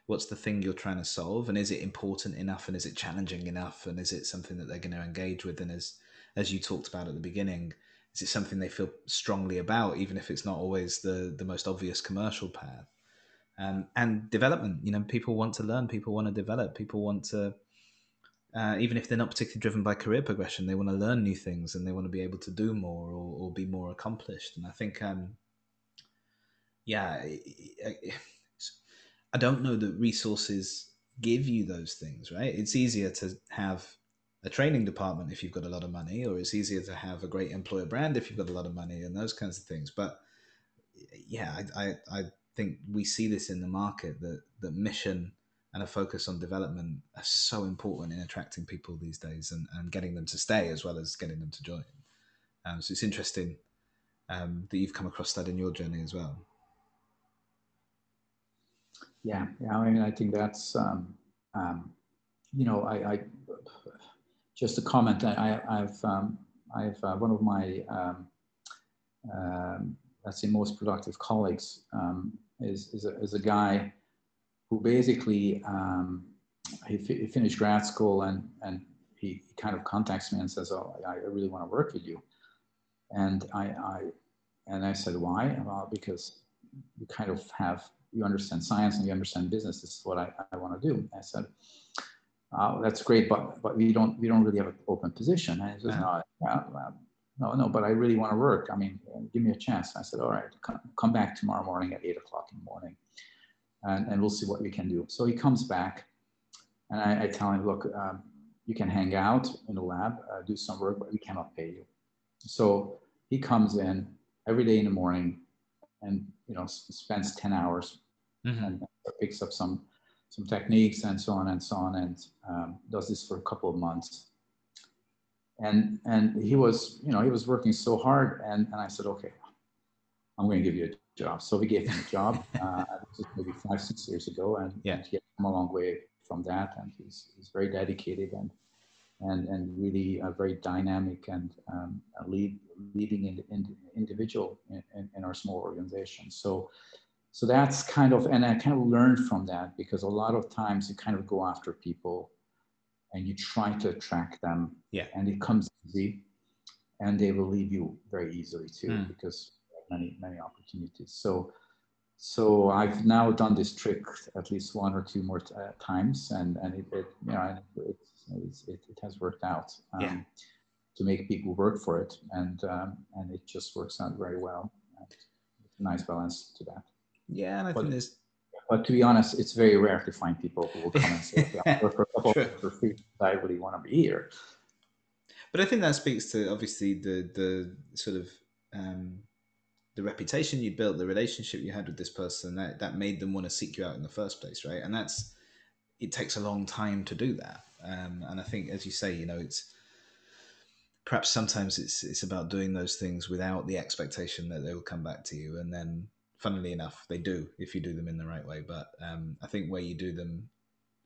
what's the thing you're trying to solve and is it important enough and is it challenging enough and is it something that they're going to engage with and as as you talked about at the beginning is it something they feel strongly about even if it's not always the the most obvious commercial path um, and development. You know, people want to learn, people want to develop, people want to, uh, even if they're not particularly driven by career progression, they want to learn new things and they want to be able to do more or, or be more accomplished. And I think, um, yeah, don't know that resources give you those things, right? It's easier to have a training department if you've got a lot of money, or it's easier to have a great employer brand if you've got a lot of money and those kinds of things. But yeah, I, I, I think we see this in the market that that mission and a focus on development are so important in attracting people these days and, and getting them to stay as well as getting them to join. Um, so it's interesting um, that you've come across that in your journey as well. Yeah, yeah. I mean, I think that's um, um you know, I, I, just a comment. I, have um, I've uh, one of my um, let's say most productive colleagues um, is, is, a, is a guy who basically um, he, he, finished grad school and, and he, kind of contacts me and says, "Oh, I, I really want to work with you." And I, I and I said, "Why?" Well, because you kind of have you understand science and you understand business. This is what I, I want to do. I said, oh, "That's great, but but we don't we don't really have an open position." And he says, "No, no, no, but I really want to work. I mean, give me a chance. I said, all right, come, come back tomorrow morning at eight o'clock in the morning and, and we'll see what we can do. So he comes back and I, I tell him, look, um, you can hang out in the lab, uh, do some work, but we cannot pay you. So he comes in every day in the morning and, you know, spends 10 hours mm-hmm. and picks up some, some techniques and so on and so on and um, does this for a couple of months and and he was you know he was working so hard and, and i said okay i'm going to give you a job so we gave him a job uh, maybe five six years ago and, yeah. and he had come a long way from that and he's, he's very dedicated and and and really a very dynamic and um, lead leading in, in, individual in, in, our small organization. So so that's kind of and i kind of learned from that because a lot of times you kind of go after people and you try to attract them. Yeah. And it comes easy and they will leave you very easily too mm. because many many opportunities. So so I've now done this trick at least one or two more uh, times, and and it, it you know it, it, it, has worked out um, yeah. to make people work for it, and um, and it just works out very well. It's a nice balance to that. Yeah, and I but, think there's but to be honest, it's very rare to find people who will come and say, okay, for a couple for free, I really want to be here. But I think that speaks to obviously the the sort of um, the reputation you built, the relationship you had with this person that that made them want to seek you out in the first place, right? And that's it takes a long time to do that. Um, and I think, as you say, you know, it's perhaps sometimes it's it's about doing those things without the expectation that they will come back to you, and then funnily enough, they do if you do them in the right way. But um, I think where you do them,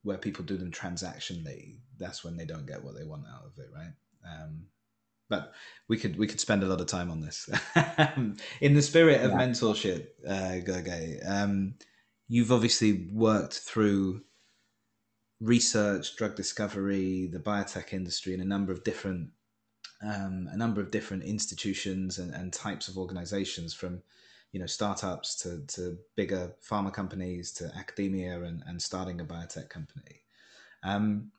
where people do them transactionally, that's when they don't get what they want out of it, right? Um, but we could we could spend a lot of time on this. in the spirit of yeah. mentorship, uh, Gergely, um, you've obviously worked through research, drug discovery, the biotech industry, and a number of different um, a number of different institutions and, and types of organizations from you know startups to, to bigger pharma companies to academia and, and starting a biotech company. Um,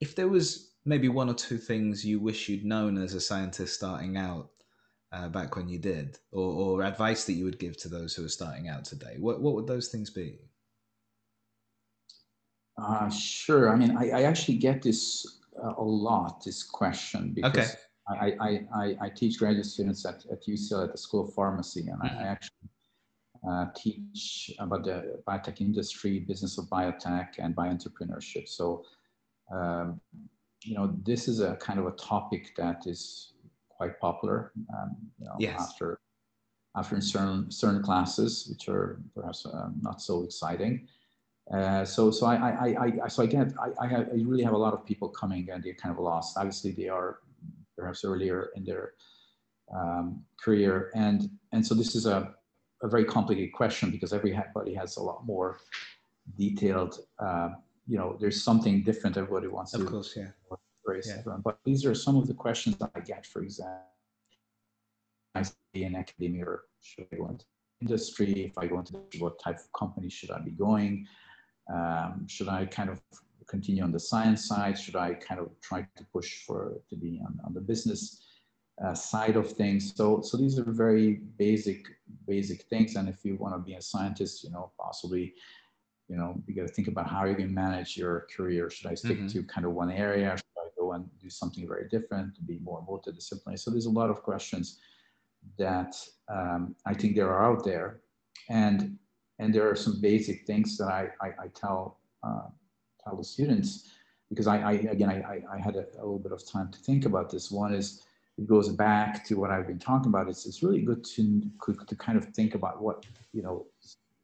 if there was maybe one or two things you wish you'd known as a scientist starting out uh, back when you did or, or advice that you would give to those who are starting out today what, what would those things be uh, sure i mean I, I actually get this uh, a lot this question because okay I, I, I, I, teach graduate students at, at UCL at the School of Pharmacy, and mm-hmm. I, actually uh, teach about the biotech industry, business of biotech, and bioentrepreneurship. So, um, you know, this is a kind of a topic that is quite popular. Um, you know, yes. after after certain certain classes, which are perhaps uh, not so exciting. Uh, so so I, I, I, so I get I, I, I really have a lot of people coming and they're kind of lost. Obviously, they are perhaps earlier in their um, career, and and so this is a, a very complicated question because everybody has a lot more detailed. Uh, you know, there's something different everybody wants of to. Of course, yeah. Yeah. But these are some of the questions that I get, for example. I stay in academia or should I go into industry? If I go into what type of company should I be going? Um, should I kind of continue on the science side? Should I kind of try to push for to be on, on the business uh, side of things? So, so these are very basic, basic things. And if you want to be a scientist, you know, possibly, you know, you got to think about how going to manage your career. Should I stick mm-hmm. to kind of one area? Should I go and do something very different to be more multidisciplinary? So there's a lot of questions that um, I think there are out there, and and there are some basic things that I I, I tell uh, tell the students because I, I again I, I had a, a, little bit of time to think about this. One is it goes back to what I've been talking about. It's it's really good to to kind of think about what you know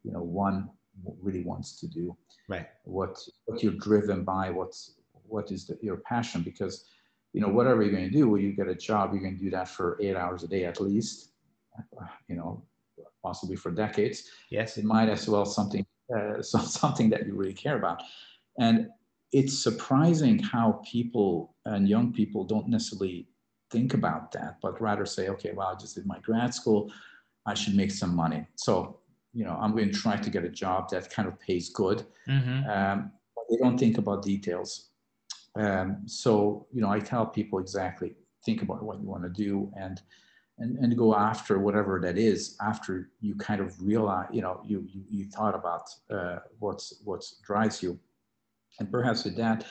you know one really wants to do, right? What what you're driven by, what's what is the, your passion because you know, whatever you're going to do, when you get a job, you're going to do that for eight hours a day at least, you know, possibly for decades. Yes. It might as well something, uh, something that you really care about. And it's surprising how people and young people don't necessarily think about that, but rather say, okay, well, I just did my grad school. I should make some money. So, you know, I'm going to try to get a job that kind of pays good. Mm-hmm. Um, but they don't think about details um, so, you know, I tell people exactly think about what you want to do and, and, and go after whatever that is after you kind of realize, you know, you, you, you thought about uh, what's, what drives you. And perhaps with that,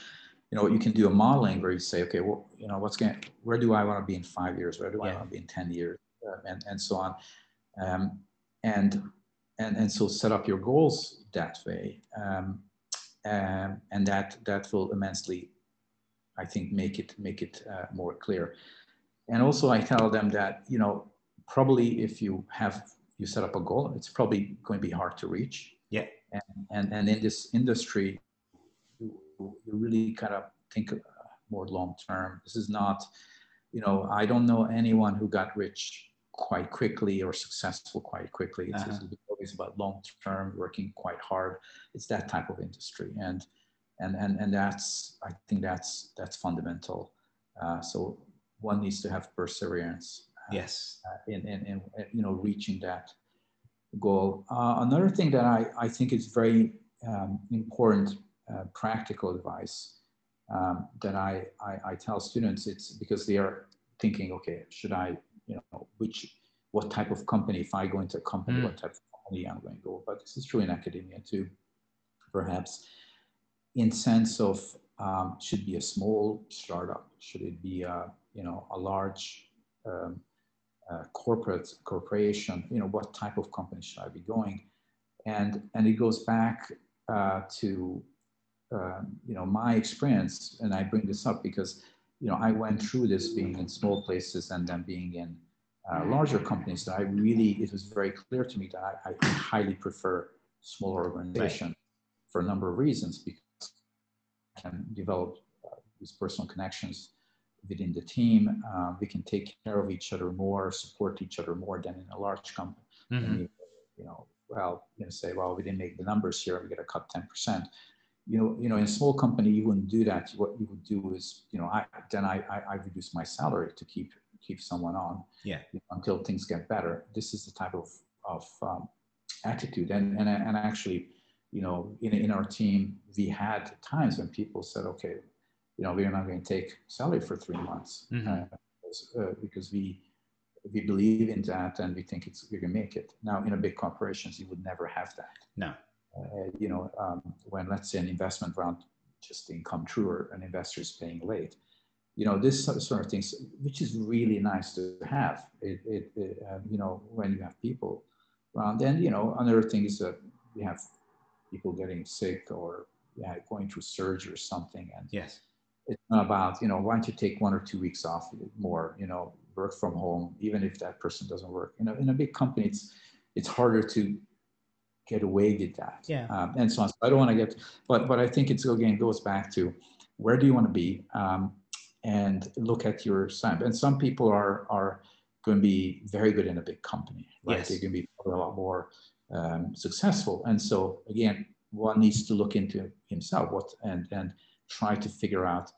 you know, you can do a modeling where you say, okay, well, you know, what's going where do I want to be in five years? Where do yeah. I want to be in 10 years? Uh, and, and so on. Um, and, and, and so set up your goals that way. Um, um, and that, that will immensely I think make it make it uh, more clear. And also, I tell them that you know probably if you have you set up a goal, it's probably going to be hard to reach. Yeah. And and, and in this industry, you, you really kind of think uh, more long term. This is not, you know, I don't know anyone who got rich quite quickly or successful quite quickly. It's uh-huh. always about long term, working quite hard. It's that type of industry, and and and and that's I think that's that's fundamental. Uh, so one needs to have perseverance. Uh, yes. Uh, in, in, in you know reaching that goal. Uh, another thing that I I think is very um, important uh, practical advice um, that I, I I tell students it's because they are thinking okay should I you know which what type of company if I go into a company mm. what type of company I'm going to go but this is true in academia too perhaps in sense of um, should be a small startup, should it be a you know a large um, uh, corporate corporation, you know what type of company should I be going, and and it goes back uh, to um, you know my experience, and I bring this up because you know I went through this being in small places and then being in uh, larger companies that I really it was very clear to me that I, I highly prefer smaller organization right. for a number of reasons because I can develop uh, these personal connections within the team. Uh, we can take care of each other more, support each other more than in a large company. Mm-hmm. You, you, know, well, you know, say, well, we didn't make the numbers here, we got to cut 10%. You know, you know, in a small company, you wouldn't do that. What you would do is, you know, I then I I, I reduce my salary to keep keep someone on. Yeah. Until things get better. This is the type of of um, attitude, and and and actually, you know, in, in our team, we had times when people said, okay, you know, we're not going to take salary for three months mm-hmm. uh, uh, because we we believe in that and we think it's we can make it. Now, in a big corporations, you would never have that. No. Uh, you know, um, when let's say an investment round just didn't come true or an investor is paying late, you know, this sort of things, which is really nice to have. It, it, it um, you know, when you have people around. Then, you know, another thing is that we have people getting sick or yeah, going through surgery or something. And yes, it's not about, you know, why don't you take one or two weeks off more, you know, work from home, even if that person doesn't work. You know, in a big company, it's it's harder to get away with that. Yeah. Um, and so on. So I don't want to get, but but I think it's again goes back to where do you want to be, um, and look at your sign. And some people are are going to be very good in a big company, right? Yes. They're going to be a lot more um, successful. And so again, one needs to look into himself what and and try to figure out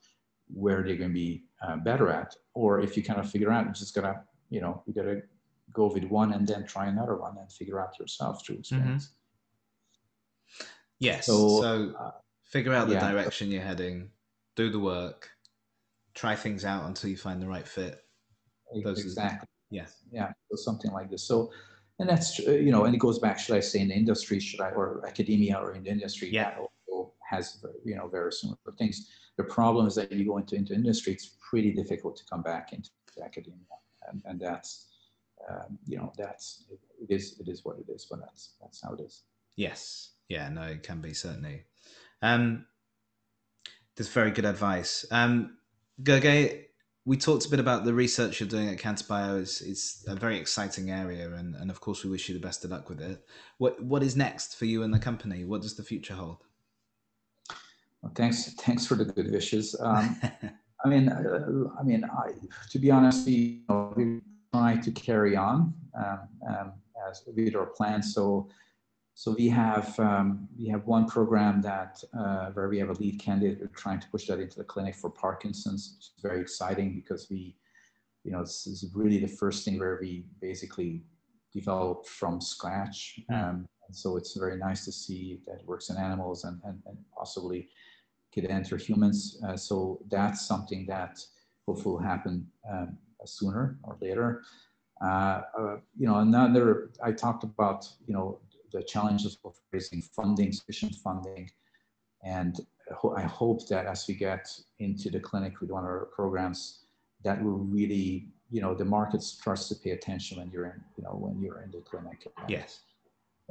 where they're going to be uh, better at. Or if you kind of figure out, you're just going to, you know you gotta go with one and then try another one and figure out yourself through experience. Yes. So, So, uh, figure out the yeah. direction you're heading, do the work, try things out until you find the right fit. Those are the- exactly. Yeah. yeah so something like this so and that's uh, you know and it goes back should i say in the industry should i or academia or in the industry Yeah. Has you know very similar things the problem is that you go into into industry it's pretty difficult to come back into academia and, and that's um, you know that's it, is it is what it is but that's that's how it is Yes. Yeah, no, it can be certainly. Um, that's very good advice. Um, Gergely, we talked a bit about the research you're doing at Cantabio. It's, it's a very exciting area, and, and of course, we wish you the best of luck with it. What What is next for you and the company? What does the future hold? Well, thanks thanks for the good wishes um, I mean, uh, I mean, I, to be honest, we, you know, we try to carry on um, um, as with our plan. So, so we have um, we have one program that uh, where we have a lead candidate. We're trying to push that into the clinic for Parkinson's, which is very exciting because we, you know, this is really the first thing where we basically developed from scratch. Mm. Um, and so it's very nice to see that it works in animals and, and, and possibly could enter humans. Uh, so that's something that hopefully will happen um, sooner or later. Uh, uh, you know, another, I talked about, you know, the challenges of raising funding, sufficient funding. And ho- I hope that as we get into the clinic with one of our programs, that will really, you know, the market starts to pay attention when you're in, you know, when you're in the clinic. Yes.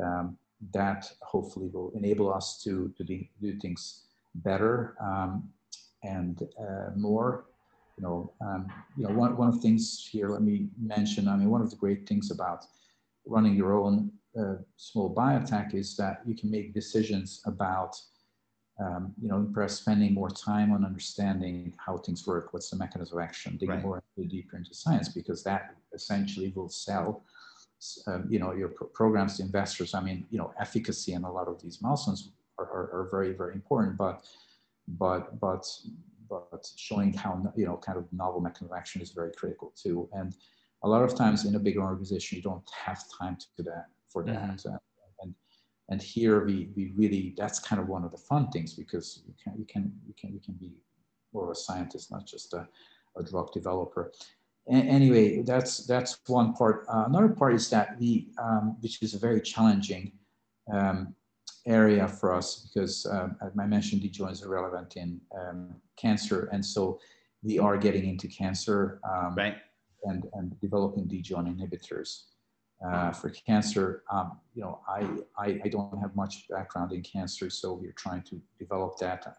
um, that hopefully will enable us to, to do, do things better um, and uh, more. You know, um, you know, one, one of the things here, let me mention, I mean, one of the great things about running your own uh, small biotech is that you can make decisions about, um, you know, perhaps spending more time on understanding how things work, what's the mechanism of action, digging Right. more into, deeper into science, because that essentially will sell um, you know, your pro- programs to investors. I mean, you know, efficacy and a lot of these milestones are, are, very, very important, but, but, but, but showing how, you know, kind of novel mechanism of action is very critical too. And a lot of times in a bigger organization, you don't have time to do that for that. Uh, And, and here we, we really, that's kind of one of the fun things because you can, you can, you can, you can be more of a scientist, not just a, a drug developer a- anyway, that's that's one part. Uh, another part is that we, um, which is a very challenging um, area for us because um, as I mentioned, DJ1 is relevant in um, cancer, and so we are getting into cancer um, Right. and and developing DJ1 inhibitors uh, for cancer. Um, you know, I, I I don't have much background in cancer, so we're trying to develop that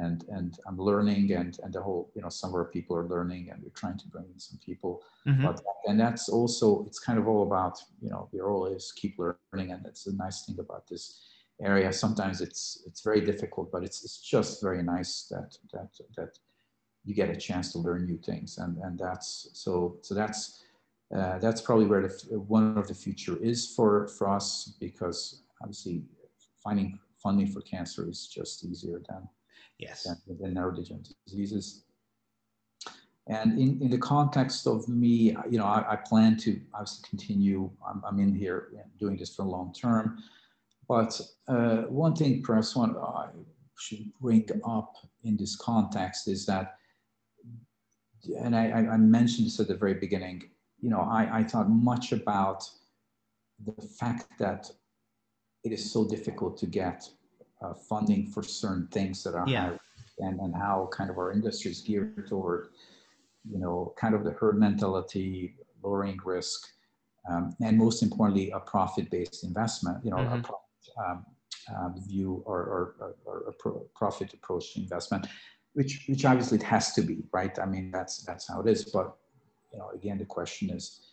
and and I'm learning and and the whole you know some of our people are learning and we're trying to bring in some people Mhm. about that. and that's also it's kind of all about you know the role is keep learning and that's a nice thing about this area sometimes it's it's very difficult but it's it's just very nice that that that you get a chance to learn new things and and that's so so that's uh, that's probably where the one of the future is for for us because obviously finding funding for cancer is just easier than Yes. than within neurodegenerative diseases. And in, in the context of me, you know, I, I plan to obviously continue. I'm, I'm in here doing this for long term. But uh, one thing perhaps one I should bring up in this context is that, and I, I mentioned this at the very beginning, you know, I, I thought much about the fact that it is so difficult to get uh, funding for certain things that are Yeah. high and, and how kind of our industry is geared toward, you know, kind of the herd mentality, lowering risk, um, and most importantly, a profit-based investment, you know, a Mhm. profit um, um, view or, or, or, or pro- profit approach to investment, which, which obviously it has to be, right? I mean, that's, that's how it is. But you know, again, the question is,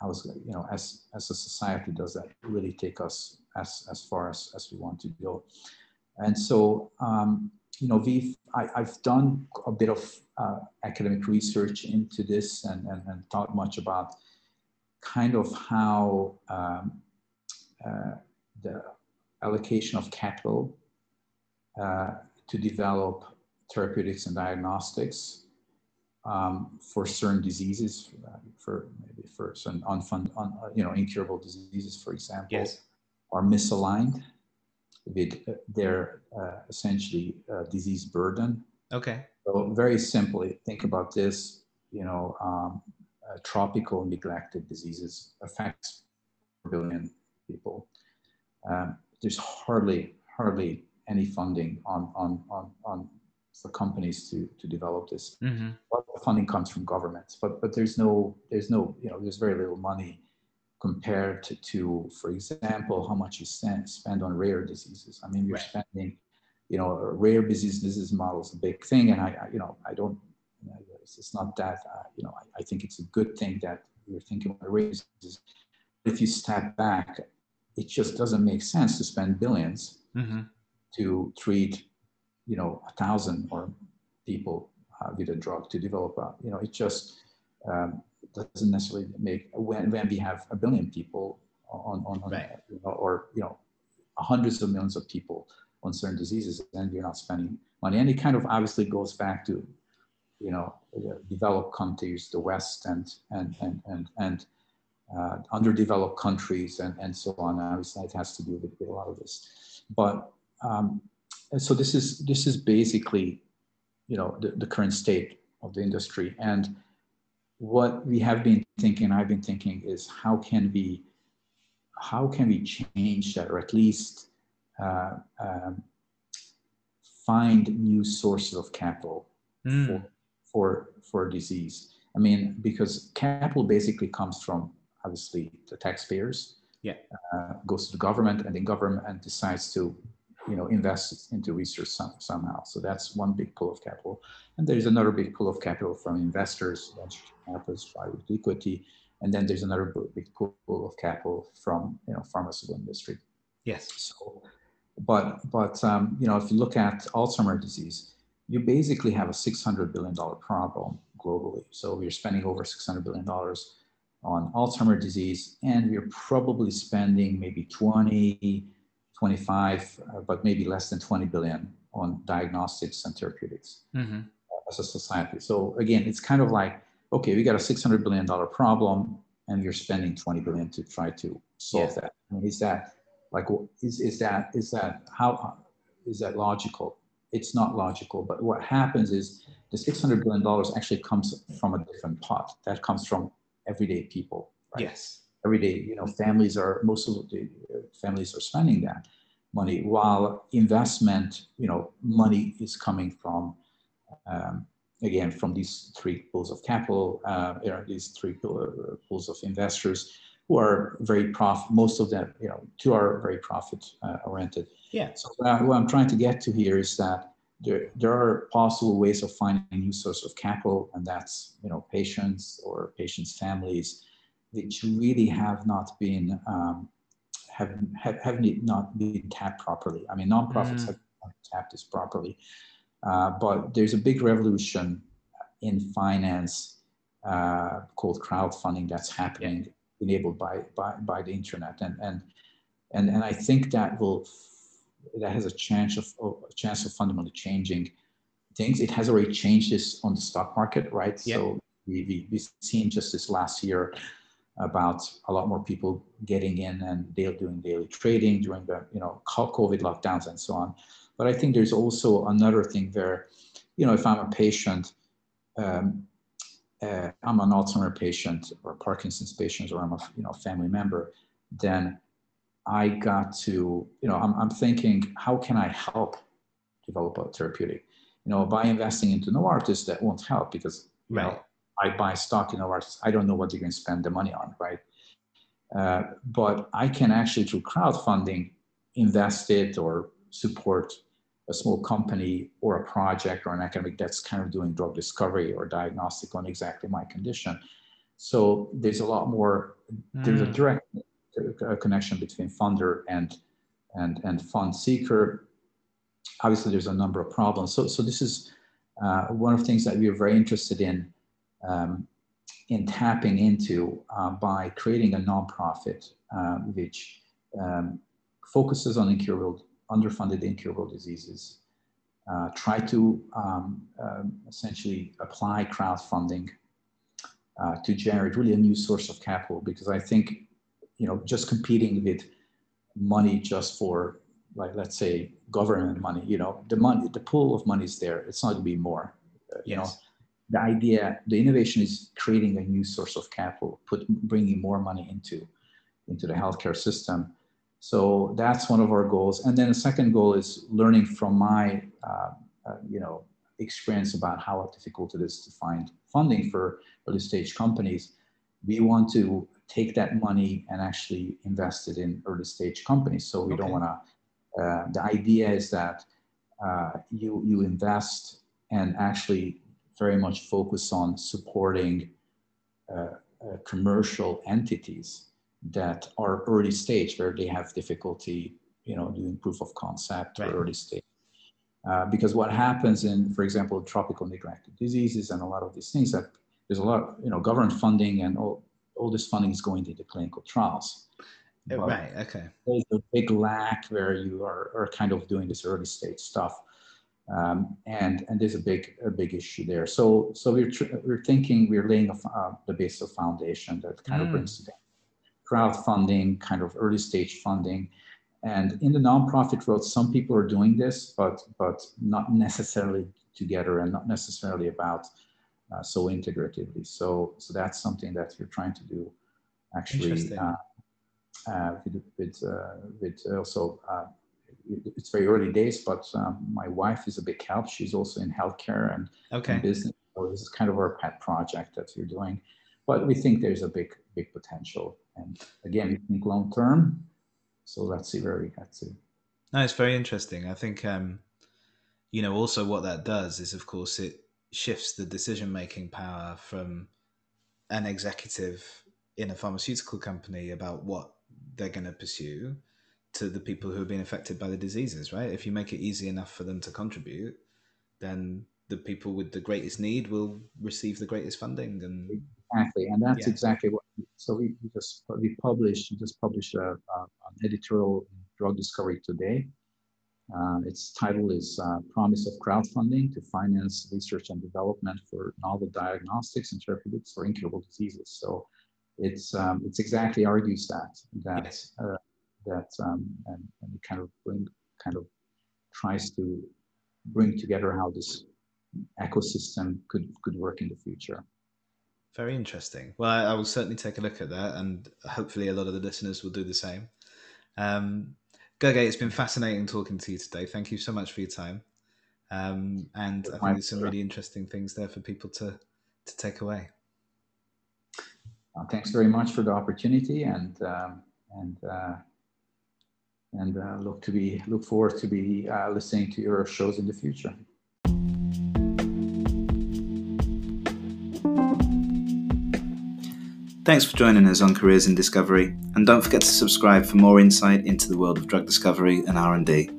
how is you know, as as a society, does that really take us as as far as as we want to go? And so, um, you know, we've I, have done a bit of uh, academic research into this and, and, and thought much about kind of how um, uh, the allocation of capital uh, to develop therapeutics and diagnostics um, for certain diseases, uh, for maybe for some unfund, un, you know, incurable diseases, for example, yes. are misaligned with their uh, essentially uh, disease burden. Okay. So very simply, think about this. You know, um, uh, tropical neglected diseases affects a billion people. Um, there's hardly hardly any funding on on on, on for companies to to develop this. Mm-hmm. A lot of funding comes from governments, but but there's no there's no you know there's very little money compared to, to for example, how much you spend spend on rare diseases. I mean, you're right. spending, you know, rare disease disease model is a big thing, and I, I you know I don't you know, it's, it's not that uh, you know I, I, think it's a good thing that you're thinking about rare diseases. If you step back, it just doesn't make sense to spend 1000000000s mm-hmm. to treat, you know, a thousand or people uh, with a drug to develop a, you know, it just um, doesn't necessarily make when, when we have a billion people on, on, on right. you know, or, you know, hundreds of millions of people on certain diseases and you're not spending money. And it kind of obviously goes back to, you know, developed countries, the West and, and, and, and, and uh, underdeveloped countries and, and so on. Obviously, it has to do with, with a lot of this. But um, so this is this is basically, you know, the, the current state of the industry. And what we have been thinking, I've been thinking, is how can we how can we change that, or at least uh, um, find new sources of capital mm. for, for for disease. I mean, because capital basically comes from obviously the taxpayers. Yeah. Uh, goes to the government, and then government decides to, you know, invest into research some, somehow. So that's one big pool of capital, and there's another big pool of capital from investors, venture capitalists, private equity, and then there's another big pool of capital from you know pharmaceutical industry. Yes. So, but but um, you know, if you look at Alzheimer's disease, you basically have a 600 billion dollar problem globally. So we're spending over 600 billion dollars on Alzheimer's disease, and we're probably spending maybe 20, 25, uh, but maybe less than 20 billion on diagnostics and therapeutics mm-hmm. as a society. So again, it's kind of like, okay, we got a 600 billion dollar problem, and we're spending 20 billion to try to solve yeah. that. I mean, is that like is is that is that how is that logical? It's not logical. But what happens is the 600 billion dollars actually comes from a different pot. That comes from everyday people. Right? Yes. Everyday, you know, families are, most of the families are spending that money while investment, you know, money is coming from, um, again, from these three pools of capital, uh, you know, these three uh, pools of investors who are very prof. most of them, you know, two are very profit uh, oriented. Yeah. So uh, what I'm trying to get to here is that there, there are possible ways of finding a new source of capital, and that's you know patients or patients' families, which really have not been um, have, have have not been tapped properly. I mean, nonprofits mm. have tapped this properly, uh, but there's a big revolution in finance uh, called crowdfunding that's happening, enabled by, by by the internet, and and and and I think that will that has a chance of a chance of fundamentally changing things. It has already changed this on the stock market, right? Yep. So we, we, we've seen just this last year about a lot more people getting in and they're doing daily trading during the you know COVID lockdowns and so on. But I think there's also another thing where, you know, if I'm a patient, um, uh, I'm an Alzheimer patient or Parkinson's patient, or I'm a you know family member, then I got to, you know, I'm, I'm thinking, how can I help develop a therapeutic? You know, by investing into Novartis, that won't help because, you right. know, I buy stock in Novartis. I don't know what they're going to spend the money on, right? Uh, but I can actually, through crowdfunding, invest it or support a small company or a project or an academic that's kind of doing drug discovery or diagnostic on exactly my condition. So there's a lot more. Mm. There's a hmm. direct connection between funder and and and fund seeker. Obviously, there's a number of problems. So so this is uh, one of the things that we are very interested in um, in tapping into uh, by creating a nonprofit uh, which um, focuses on incurable, underfunded incurable diseases. Uh, try to um, um essentially apply crowdfunding uh, to generate really a new source of capital because I think you know just competing with money just for like let's say government money you know the money the pool of money is there. It's not going to be more uh, you yes. know the idea the innovation is creating a new source of capital put bringing more money into into the healthcare system. So that's one of our goals. And then the second goal is learning from my uh, uh, you know experience about how difficult it is to find funding for early stage companies, we want to take that money and actually invest it in early stage companies. So we okay. don't want to. Uh, the idea is that uh, you you invest and actually very much focus on supporting uh, uh commercial entities that are early stage where they have difficulty, you know, doing proof of concept right. or early stage uh, because what happens in, for example, tropical neglected diseases and a lot of these things that there's a lot of, you know, government funding and all, all this funding is going into clinical trials. But right, okay. There's a big lack where you are, are kind of doing this early stage stuff. Um, and and there's a big a big issue there. So so we're tr- we're thinking we're laying a, uh, the base of foundation that kind mm. of brings together crowdfunding, kind of early stage funding, and in the nonprofit world, some people are doing this, but but not necessarily together and not necessarily about uh, so integratively. So so that's something that we're trying to do, actually. Uh, uh, with with, uh, with also uh, it's very early days, but um, my wife is a big help. She's also in healthcare and, okay. and business. So this is kind of our pet project that we're doing, but we think there's a big big potential. And again, we think long term so let's see where we get to. No, it's very interesting. I think, um, you know, also what that does is, of course, it shifts the decision making power from an executive in a pharmaceutical company about what they're going to pursue to the people who have been affected by the diseases, right? If you make it easy enough for them to contribute, then the people with the greatest need will receive the greatest funding and exactly and that's yeah. exactly what so we, just we published we just published a, a, an editorial in drug discovery today uh, its title is uh, promise of crowdfunding to finance research and development for novel diagnostics and therapeutics for incurable diseases so it's um, it's exactly argues that that uh, that um, and, and it kind of bring kind of tries to bring together how this ecosystem could could work in the future. Very interesting. Well, I, I, will certainly take a look at that, and hopefully, a lot of the listeners will do the same. Um, Gergely, it's been fascinating talking to you today. Thank you so much for your time. Um, and I think there's some really interesting things there for people to to take away. Thanks very much for the opportunity, and um, and uh, and uh, look to be look forward to be uh, listening to your shows in the future. Thanks for joining us on Careers in Discovery, and don't forget to subscribe for more insight into the world of drug discovery and R&D.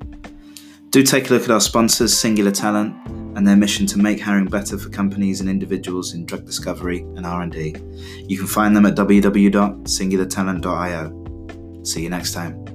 Do take a look at our sponsors, Singular Talent, and their mission to make hiring better for companies and individuals in drug discovery and R&D. You can find them at www.singulartalent.io. See you next time.